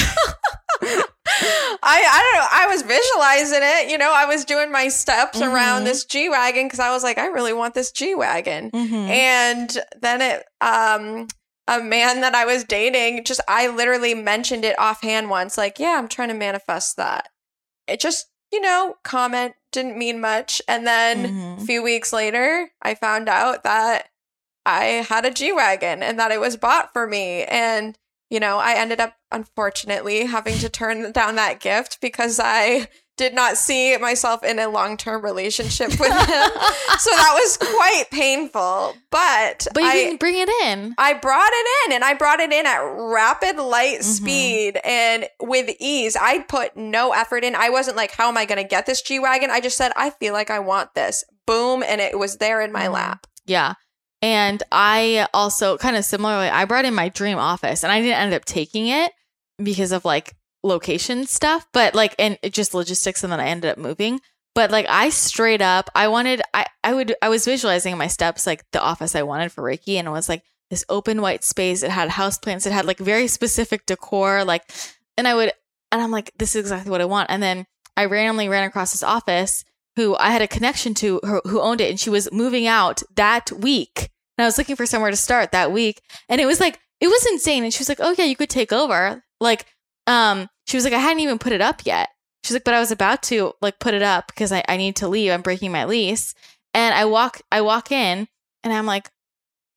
I I don't know. I was visualizing it. You know, I was doing my steps Mhm. around this G wagon because I was like, I really want this G wagon. Mhm. And then it, um, a man that I was dating, just I literally mentioned it offhand once, like, yeah, I'm trying to manifest that. It just, you know, comment didn't mean much. And then Mhm. a few weeks later, I found out that I had a G Wagon and that it was bought for me. And, you know, I ended up unfortunately having to turn down that gift because I did not see myself in a long term relationship with him. so that was quite painful. But, but you I, can bring it in. I brought it in and I brought it in at rapid light Mhm. speed and with ease. I put no effort in. I wasn't like, how am I going to get this G Wagon? I just said, I feel like I want this. Boom. And it was there in my Mhm. lap. Yeah. And I also kind of similarly, I brought in my dream office and I didn't end up taking it because of like location stuff, but like, and just logistics. And then I ended up moving. But like, I straight up, I wanted, I, I would, I was visualizing in my steps like the office I wanted for Reiki. And it was like this open white space. It had houseplants. It had like very specific decor. Like, and I would and I'm like, this is exactly what I want. And then I randomly ran across this office who I had a connection to who, who owned it and she was moving out that week. And I was looking for somewhere to start that week. And it was like, it was insane. And she was like, oh yeah, you could take over. Like, um, she was like, I hadn't even put it up yet. She's like, but I was about to like put it up because I, I need to leave. I'm breaking my lease. And I walk, I walk in and I'm like,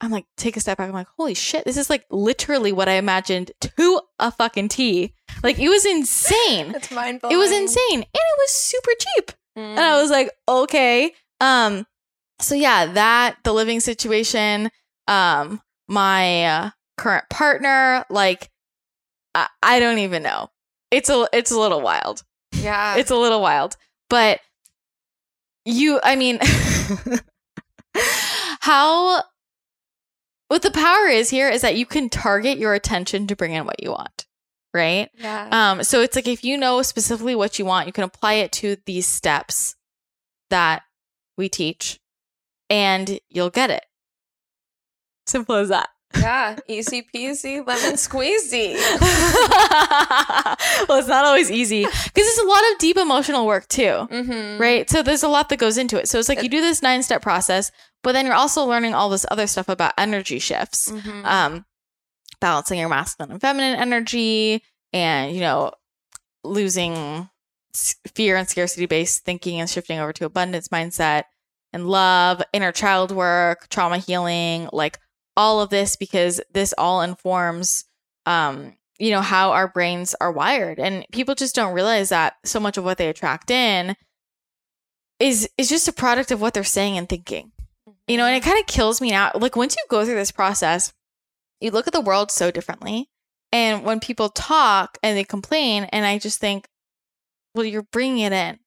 I'm like, take a step back. I'm like, holy shit, this is like literally what I imagined to a fucking T. Like it was insane. It's mind blowing. It was insane. And it was super cheap. And I was like, okay. Um, so yeah, that the living situation, um, my uh, current partner, like, I, I don't even know. It's a it's a little wild. yeah. It's a little wild, but you, I mean, how what the power is here is that you can target your attention to bring in what you want, right? yeah. Um, so it's like if you know specifically what you want, you can apply it to these steps that we teach, and you'll get it. Simple as that. Yeah. Easy peasy, lemon squeezy. well, it's not always easy because it's a lot of deep emotional work too, Mm-hmm. right? So there's a lot that goes into it. So it's like you do this nine step process, but then you're also learning all this other stuff about energy shifts, Mhm. um, balancing your masculine and feminine energy, and you know, losing fear and scarcity based thinking and shifting over to abundance mindset and love, inner child work, trauma healing, like all of this because this all informs um you know how our brains are wired. And people just don't realize that so much of what they attract in is is just a product of what they're saying and thinking. You know and it kind of kills me now. Like once you go through this process you look at the world so differently. And when people talk and they complain and i just think well you're bringing it in.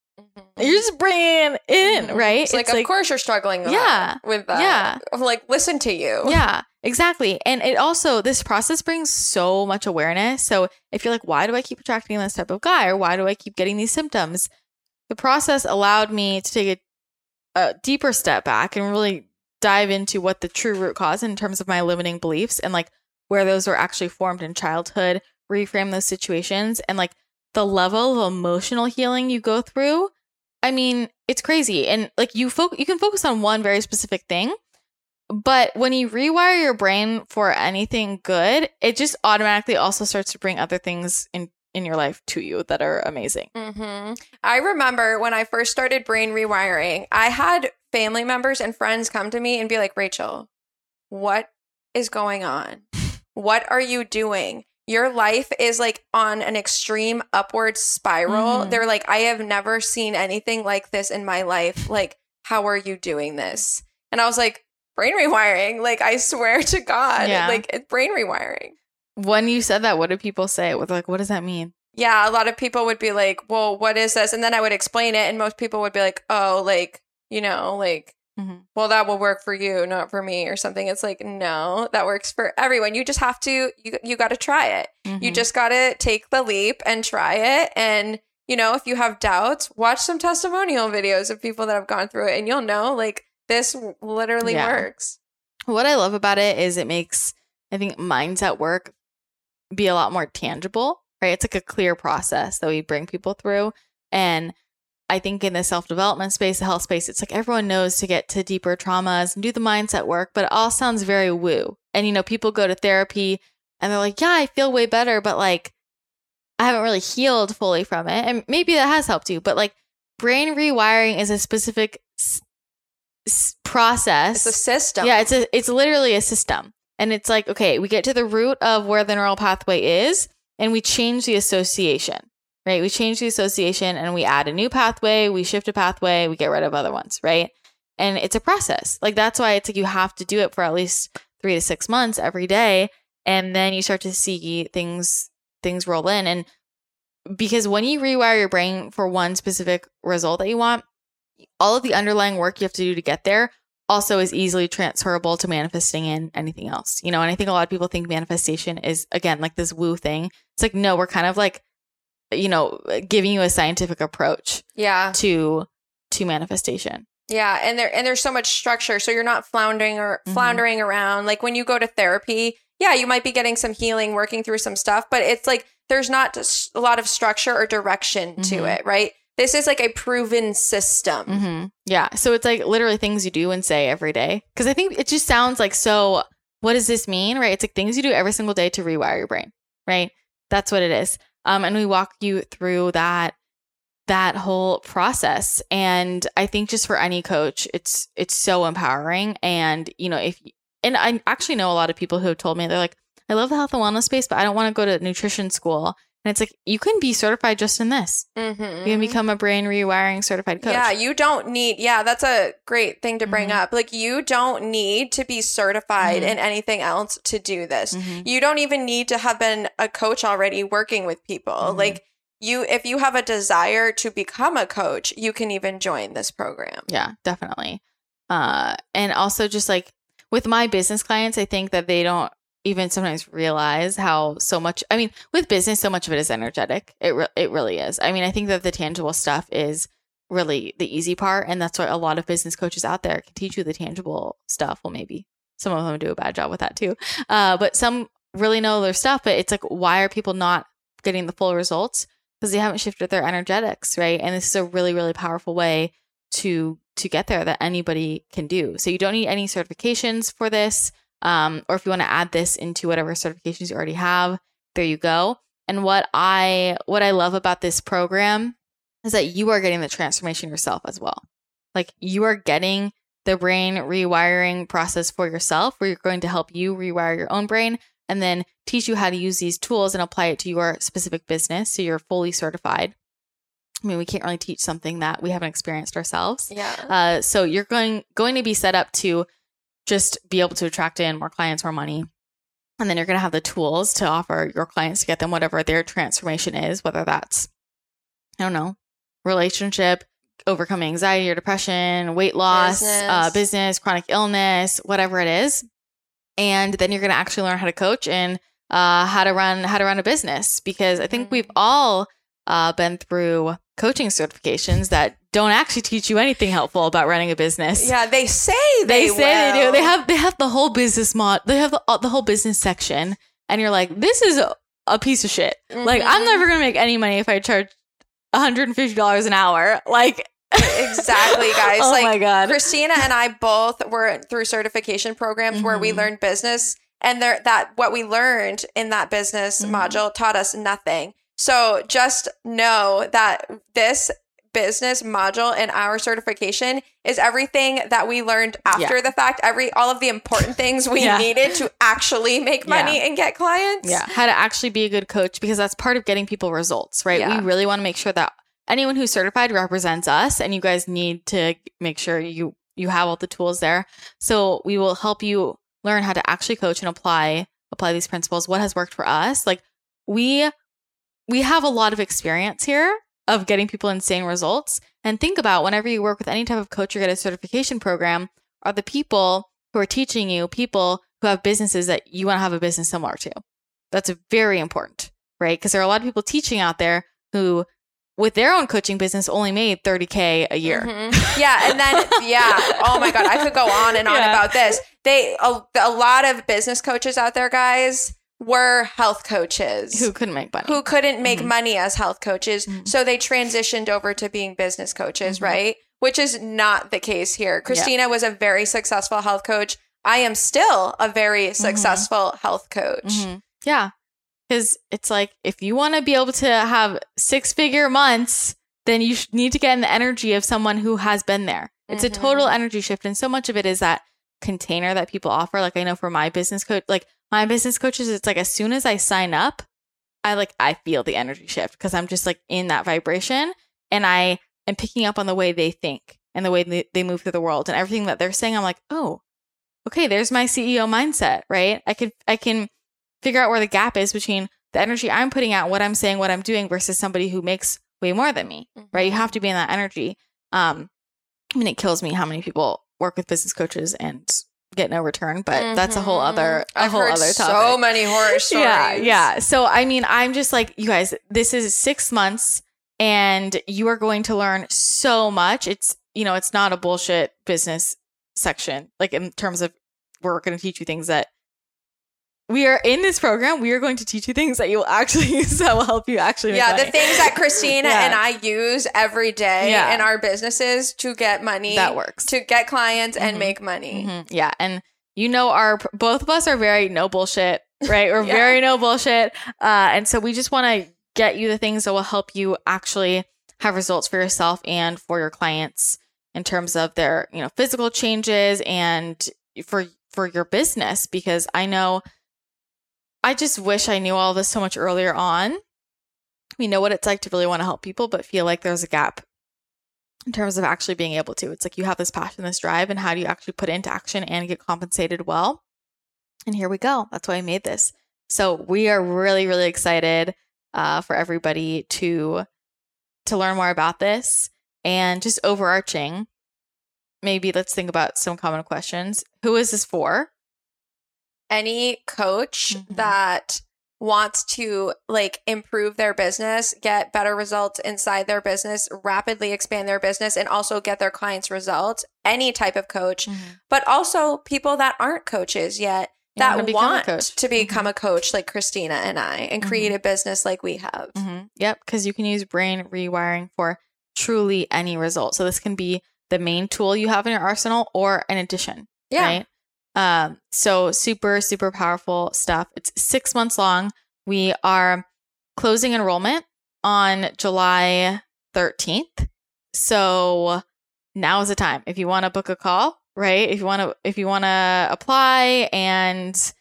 You're just bringing it in Mhm. right It's like, of course you're struggling Yeah. With that. Yeah. Like, listen to you. yeah exactly and it also this process brings so much awareness so if you're like why do i keep attracting this type of guy or why do i keep getting these symptoms the process allowed me to take a, a deeper step back and really dive into what the true root cause in terms of my limiting beliefs and like where those were actually formed in childhood reframe those situations and like the level of emotional healing you go through i mean it's crazy and like you fo- you can focus on one very specific thing but when you rewire your brain for anything good, it just automatically also starts to bring other things in in your life to you that are amazing. hmm I remember when I first started brain rewiring, I had family members and friends come to me and be like, Rachel, what is going on? What are you doing? Your life is like on an extreme upward spiral. Mhm. They're like, I have never seen anything like this in my life. Like, how are you doing this? And I was like, brain rewiring. Like, I swear to God, Yeah. like, it's brain rewiring. When you said that, what did people say? With like, what does that mean? yeah, a lot of people would be like, well, what is this? And then I would explain it, and most people would be like, oh, like, you know, like, Mhm. well, that will work for you, not for me, or something. It's like, no, that works for everyone. You just have to, you, you got to try it. You Mhm. just got to take the leap and try it. And, you know, if you have doubts, watch some testimonial videos of people that have gone through it, and you'll know, like, this literally Yeah. works. what I love about it is it makes I think mindset work be a lot more tangible, right? It's like a clear process that we bring people through. And I think in the self development space, the health space, it's like everyone knows to get to deeper traumas and do the mindset work, but it all sounds very woo. And, you know, people go to therapy and they're like, yeah, I feel way better, but like, I haven't really healed fully from it. And maybe that has helped you, but like, brain rewiring is a specific s- s- process. It's a system. Yeah, it's a it's literally a system. And it's like, okay, we get to the root of where the neural pathway is and we change the association. Right? We change the association and we add a new pathway, we shift a pathway, we get rid of other ones, right? And it's a process. Like that's why it's like you have to do it for at least 3 to 6 months every day and then you start to see things things roll in and because when you rewire your brain for one specific result that you want, all of the underlying work you have to do to get there also is easily transferable to manifesting in anything else. You know, and I think a lot of people think manifestation is again like this woo thing. It's like no, we're kind of like you know, giving you a scientific approach Yeah. to to manifestation. Yeah, and there and there's so much structure, so you're not floundering or Mhm. floundering around. Like when you go to therapy, yeah, you might be getting some healing, working through some stuff, but it's like there's not a lot of structure or direction to Mhm. it, right? This is like a proven system. hmm Yeah. So it's like literally things you do and say every day. Because I think it just sounds like so. What does this mean? Right? It's like things you do every single day to rewire your brain. Right? That's what it is. Um, and we walk you through that that whole process. And I think just for any coach, it's it's so empowering. And you know, if and I actually know a lot of people who have told me they're like, I love the health and wellness space, but I don't want to go to nutrition school. And it's like you can be certified just in this. Mm-hmm. You can become a brain rewiring certified coach. Yeah, you don't need, yeah, that's a great thing to bring Mhm. up. Like, you don't need to be certified Mhm. in anything else to do this. Mhm. You don't even need to have been a coach already working with people. Mhm. Like, you, if you have a desire to become a coach, you can even join this program. Yeah, definitely. Uh, and also just like with my business clients, I think that they don't even sometimes realize how so much. I mean, with business, so much of it is energetic. It re- it really is. I mean, I think that the tangible stuff is really the easy part, and that's why a lot of business coaches out there can teach you the tangible stuff. Well, maybe some of them do a bad job with that too, uh, but some really know their stuff. But it's like, why are people not getting the full results? Because they haven't shifted their energetics, right? And this is a really, really powerful way to to get there that anybody can do. So you don't need any certifications for this. Um, or if you want to add this into whatever certifications you already have, there you go. And what I what I love about this program is that you are getting the transformation yourself as well. Like you are getting the brain rewiring process for yourself, where you're going to help you rewire your own brain and then teach you how to use these tools and apply it to your specific business. So you're fully certified. I mean, we can't really teach something that we haven't experienced ourselves. Yeah. Uh, so you're going going to be set up to just be able to attract in more clients, more money, and then you're going to have the tools to offer your clients to get them whatever their transformation is, whether that's I don't know, relationship, overcoming anxiety or depression, weight loss, Business. uh, business, chronic illness, whatever it is, and then you're going to actually learn how to coach and uh, how to run how to run a business. Because I think we've all uh, been through coaching certifications that don't actually teach you anything helpful about running a business. Yeah, they say They, they, say they do. They have they have the whole business mod. They have the, uh, the whole business section, and you're like, this is a, a piece of shit. Like, I'm Mhm. never gonna make any money if I charge 150 dollars an hour. Like, Exactly, guys. oh Like, my god. Christina and I both were through certification programs where we Mhm. learned business and there that what we learned in that business Mhm. module taught us nothing. So just know that this business module in our certification is everything that we learned after the fact, every all of the important things we Yeah. needed to actually make money and get clients. Yeah, how to actually be a good coach because that's part of getting people results, right? Yeah. We really want to make sure that anyone who's certified represents us, and you guys need to make sure you you have all the tools there. So we will help you learn how to actually coach and apply apply these principles. What has worked for us? Like we we have a lot of experience here of getting people insane results. And think about whenever you work with any type of coach or get a certification program, are the people who are teaching you people who have businesses that you want to have a business similar to. That's very important, right? Because there are a lot of people teaching out there who, with their own coaching business, only made 30K a year. Mhm. Yeah, and then yeah. Oh my god, I could go on and on Yeah. about this. They a, a lot of business coaches out there, guys, were health coaches Who couldn't make money. who couldn't make Mhm. money as health coaches, Mhm. so they transitioned over to being business coaches, Mhm. right? Which is not the case here. Christina was a very successful health coach. I am still a very successful health coach. Mhm. Yeah. Because it's like, if you want to be able to have six figure months, then you need to get in the energy of someone who has been there. It's a total Mhm. energy shift. And so much of it is that container that people offer. Like, I know for my business coach, like my business coaches, it's like as soon as I sign up, I like, I feel the energy shift because I'm just like in that vibration and I am picking up on the way they think and the way they, they move through the world and everything that they're saying. I'm like, oh, okay, there's my CEO mindset, right? I can, I can figure out where the gap is between the energy I'm putting out, what I'm saying, what I'm doing versus somebody who makes way more than me, right? You have to be in that energy. Um, I mean, it kills me how many people work with business coaches and get no return, but that's a whole other, a Mm-hmm. I've whole other topic. so many horror stories. Yeah, yeah. So I mean, I'm just like, you guys, this is six months and you are going to learn so much. It's, you know, it's not a bullshit business section, like in terms of we're going to teach you things that we are in this program. We are going to teach you things that you will actually use that will help you actually. yeah, money. the things that Christina Yeah. and I use every day Yeah. in our businesses to get money, that works. to get clients and Mhm. make money. Mhm. Yeah, and you know, our both of us are very no bullshit, right? We're Yeah. very no bullshit, uh, and so we just want to get you the things that will help you actually have results for yourself and for your clients in terms of their you know physical changes and for for your business because I know I just wish I knew all this so much earlier on. We know what it's like to really want to help people, but feel like there's a gap in terms of actually being able to. It's like you have this passion, this drive, and how do you actually put it into action and get compensated well? And here we go. That's why I made this. So we are really, really excited uh, for everybody to to learn more about this and just overarching. Maybe let's think about some common questions. Who is this for? Any coach Mhm. that wants to like improve their business, get better results inside their business, rapidly expand their business, and also get their clients results, any type of coach, but also people that aren't coaches yet You that want coach. to become a coach like Christina and I and create a business like we have. hmm Yep, because you can use brain rewiring for truly any result. So this can be the main tool you have in your arsenal or an addition. Yeah. Right. Um, so super, super powerful stuff. It's six months long. We are closing enrollment on July 13th. So now is the time. If you want to book a call, right? If you want to, if you want to apply and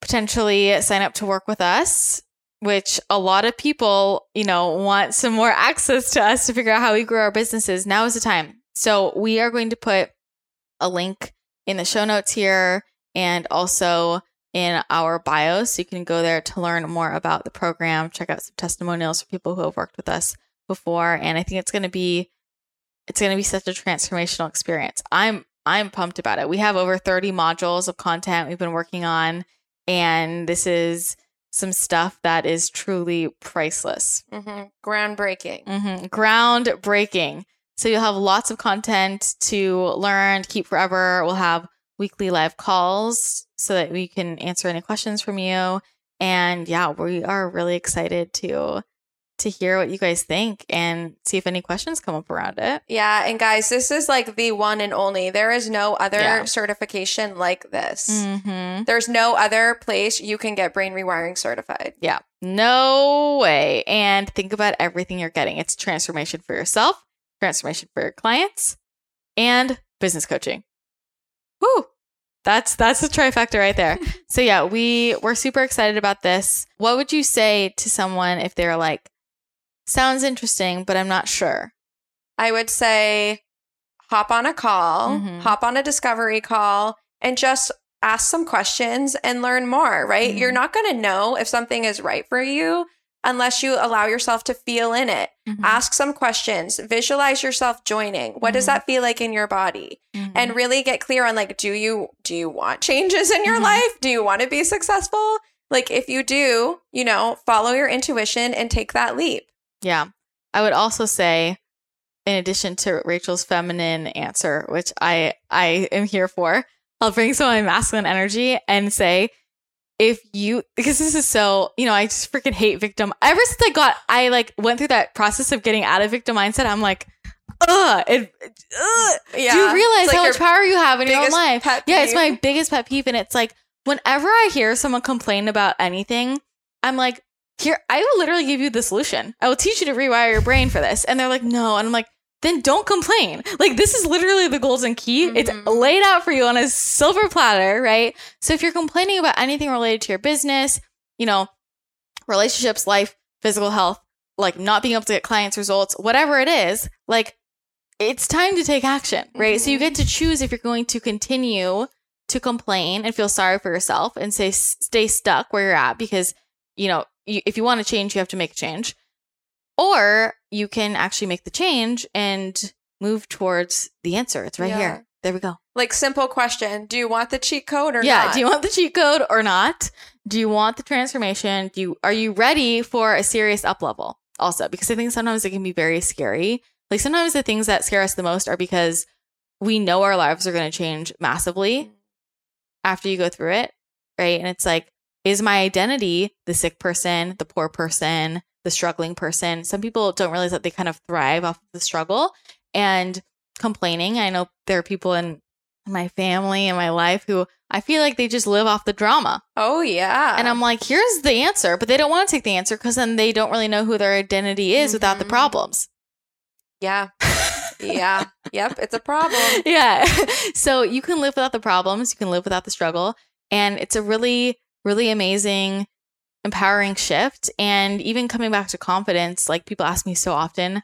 potentially sign up to work with us, which a lot of people, you know, want some more access to us to figure out how we grow our businesses. Now is the time. So we are going to put a link in the show notes here and also in our bio. So you can go there to learn more about the program, check out some testimonials for people who have worked with us before. And I think it's going to be, it's going to be such a transformational experience. I'm, I'm pumped about it. We have over 30 modules of content we've been working on. And this is some stuff that is truly priceless. hmm Groundbreaking. hmm Groundbreaking. So you'll have lots of content to learn, to keep forever. We'll have weekly live calls so that we can answer any questions from you. And yeah, we are really excited to to hear what you guys think and see if any questions come up around it. Yeah, and guys, this is like the one and only. There is no other Yeah. certification like this. Mm-hmm. There's no other place you can get brain rewiring certified. Yeah, no way. And think about everything you're getting. It's transformation for yourself, transformation for your clients, and business coaching. Woo! That's that's the trifecta right there. so yeah, we we're super excited about this. What would you say to someone if they're like, sounds interesting, but I'm not sure? I would say hop on a call, Mhm. hop on a discovery call, and just ask some questions and learn more, right? Mhm. You're not going to know if something is right for you unless you allow yourself to feel in it. Mm-hmm. Ask some questions, visualize yourself joining. What does Mhm. that feel like in your body? Mhm. and really get clear on like do you do you want changes in your Mhm. life do you want to be successful like if you do you know follow your intuition and take that leap Yeah. I would also say, in addition to Rachel's feminine answer, which I I am here for, I'll bring some of my masculine energy and say, if you because this is so, you know, I just freaking hate victim. Ever since I got I like went through that process of getting out of victim mindset, I'm like, ugh, it, ugh. yeah Do you realize like how much power you have in your own life? Yeah, it's my biggest pet peeve. And it's like, whenever I hear someone complain about anything, I'm like, here, I will literally give you the solution. I will teach you to rewire your brain for this. And they're like, no. And I'm like, then don't complain. Like, this is literally the golden key. It's Mhm. laid out for you on a silver platter, right? So if you're complaining about anything related to your business, you know, relationships, life, physical health, like not being able to get clients results, whatever it is, like it's time to take action, right? So you get to choose if you're going to continue to complain and feel sorry for yourself and say stay stuck where you're at because you know you, if you want to change, you have to make a change, or you can actually make the change and move towards the answer. It's right Yeah. here. There we go. like simple question do you want the cheat code or yeah. not Do you want the cheat code or not? Do you want the transformation? Do you are you ready for a serious up level? Also, because I think sometimes it can be very scary. Like sometimes the things that scare us the most are because we know our lives are going to change massively mm. after you go through it, right? And it's like is my identity the sick person, the poor person, the struggling person? Some people don't realize that they kind of thrive off of the struggle and complaining. I know there are people in my family and my life who I feel like they just live off the drama. Oh yeah. And I'm like, here's the answer, but they don't want to take the answer because then they don't really know who their identity is without the Mhm. problems. yeah. Yeah. Yep. It's a problem. yeah. So you can live without the problems, you can live without the struggle. And it's a really, really amazing, empowering shift. And even coming back to confidence, like people ask me so often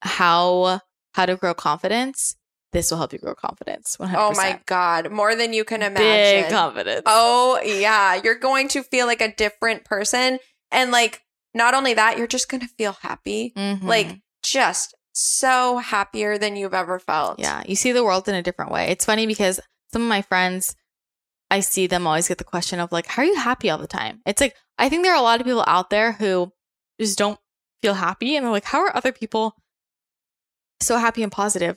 how how to grow confidence. This will help you grow confidence. 100%. Oh my god, more than you can imagine. Big confidence. Oh yeah, you're going to feel like a different person and like not only that, you're just going to feel happy. Mhm. Like just so happier than you've ever felt. Yeah, you see the world in a different way. It's funny because some of my friends, I see them always get the question of like, "How are you happy all the time?" It's like I think there are a lot of people out there who just don't feel happy, and they're like, "How are other people so happy and positive?"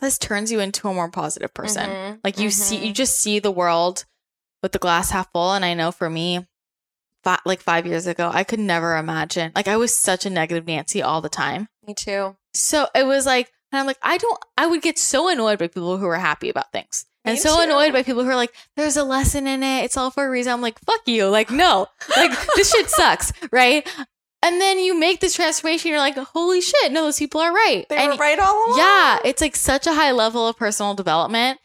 This turns you into a more positive person. Mhm, Like you see, mhm. you just see the world with the glass half full. And I know for me, like five years ago, I could never imagine. Like I was such a negative Nancy all the time. Me too. So it was like, and I'm like, I don't, I would get so annoyed by people who are happy about things. And Me so too. annoyed by people who are like, there's a lesson in it. It's all for a reason. I'm like, fuck you. Like, no, like this shit sucks. Right. And then you make this transformation. You're like, holy shit. No, those people are right. They and were right all along. yeah, it's like such a high level of personal development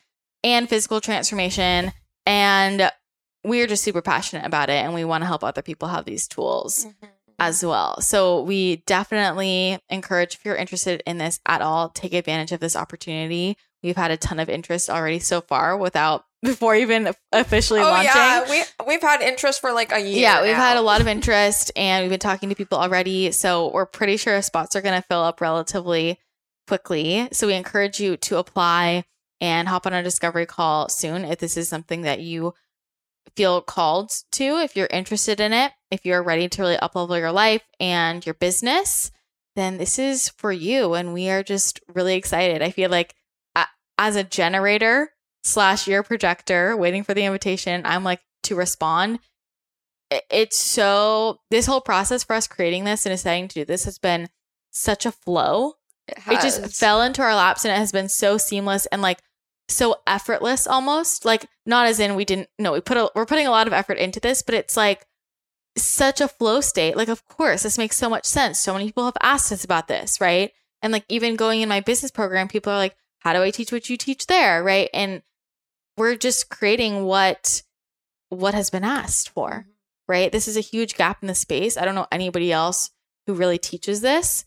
and physical transformation. And we're just super passionate about it. And we want to help other people have these tools Mhm. As well. So we definitely encourage if you're interested in this at all, take advantage of this opportunity. We've had a ton of interest already so far without before even officially Oh launching. yeah, we we've had interest for like a year. Yeah, we've now. had a lot of interest and we've been talking to people already. So we're pretty sure spots are going to fill up relatively quickly. So we encourage you to apply and hop on a discovery call soon if this is something that you feel called to, if you're interested in it, if you're ready to really uplevel your life and your business, then this is for you. And we are just really excited. I feel like uh, as a generator slash your projector waiting for the invitation, I'm like to respond. It's so, this whole process for us creating this and deciding to do this has been such a flow It, it just fell into our laps and it has been so seamless and like so effortless almost. Like not as in we didn't no we put a we're putting a lot of effort into this but it's like such a flow state. Like of course this makes so much sense. So many people have asked us about this right? And like even going in my business program people are like how do i teach what you teach there? Right? And we're just creating what what has been asked for mm-hmm. right? This is a huge gap in the space. I don't know anybody else who really teaches this.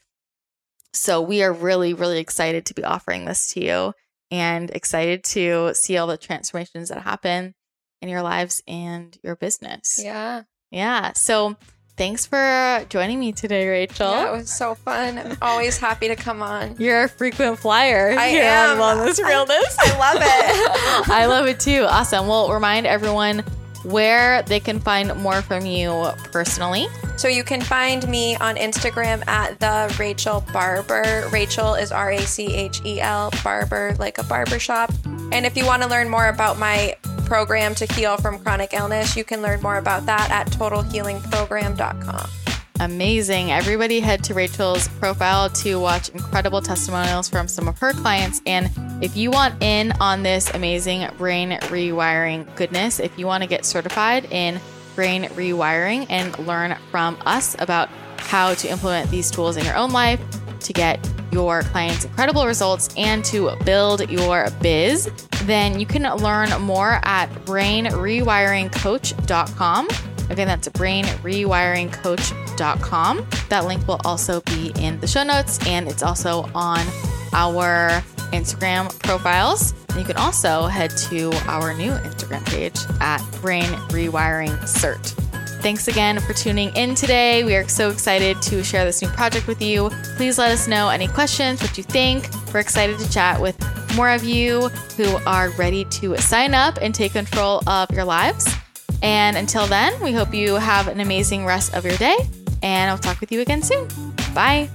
So we are really, really excited to be offering this to you and excited to see all the transformations that happen in your lives and your business. Yeah. Yeah. So thanks for joining me today, Rachel. Yeah, it was so fun. I'm always happy to come on. You're a frequent flyer I here am. on Wellness Realness. I love it. I love it too. Awesome. Well, remind everyone where they can find more from you personally. So you can find me on Instagram at the Rachel Barber. Rachel is R A C H E L Barber, like a barber shop. And if you want to learn more about my program to heal from chronic illness, you can learn more about that at totalhealingprogram.com. Amazing. Everybody head to Rachel's profile to watch incredible testimonials from some of her clients. And if you want in on this amazing brain rewiring goodness, if you want to get certified in brain rewiring and learn from us about how to implement these tools in your own life to get your clients incredible results and to build your biz, then you can learn more at brainrewiringcoach.com. Again, that's brainrewiringcoach.com. That link will also be in the show notes and it's also on our Instagram profiles. And you can also head to our new Instagram page at Brain Rewiring Cert. Thanks again for tuning in today. We are so excited to share this new project with you. Please let us know any questions, what you think. We're excited to chat with more of you who are ready to sign up and take control of your lives. And until then, we hope you have an amazing rest of your day, and I'll talk with you again soon. Bye.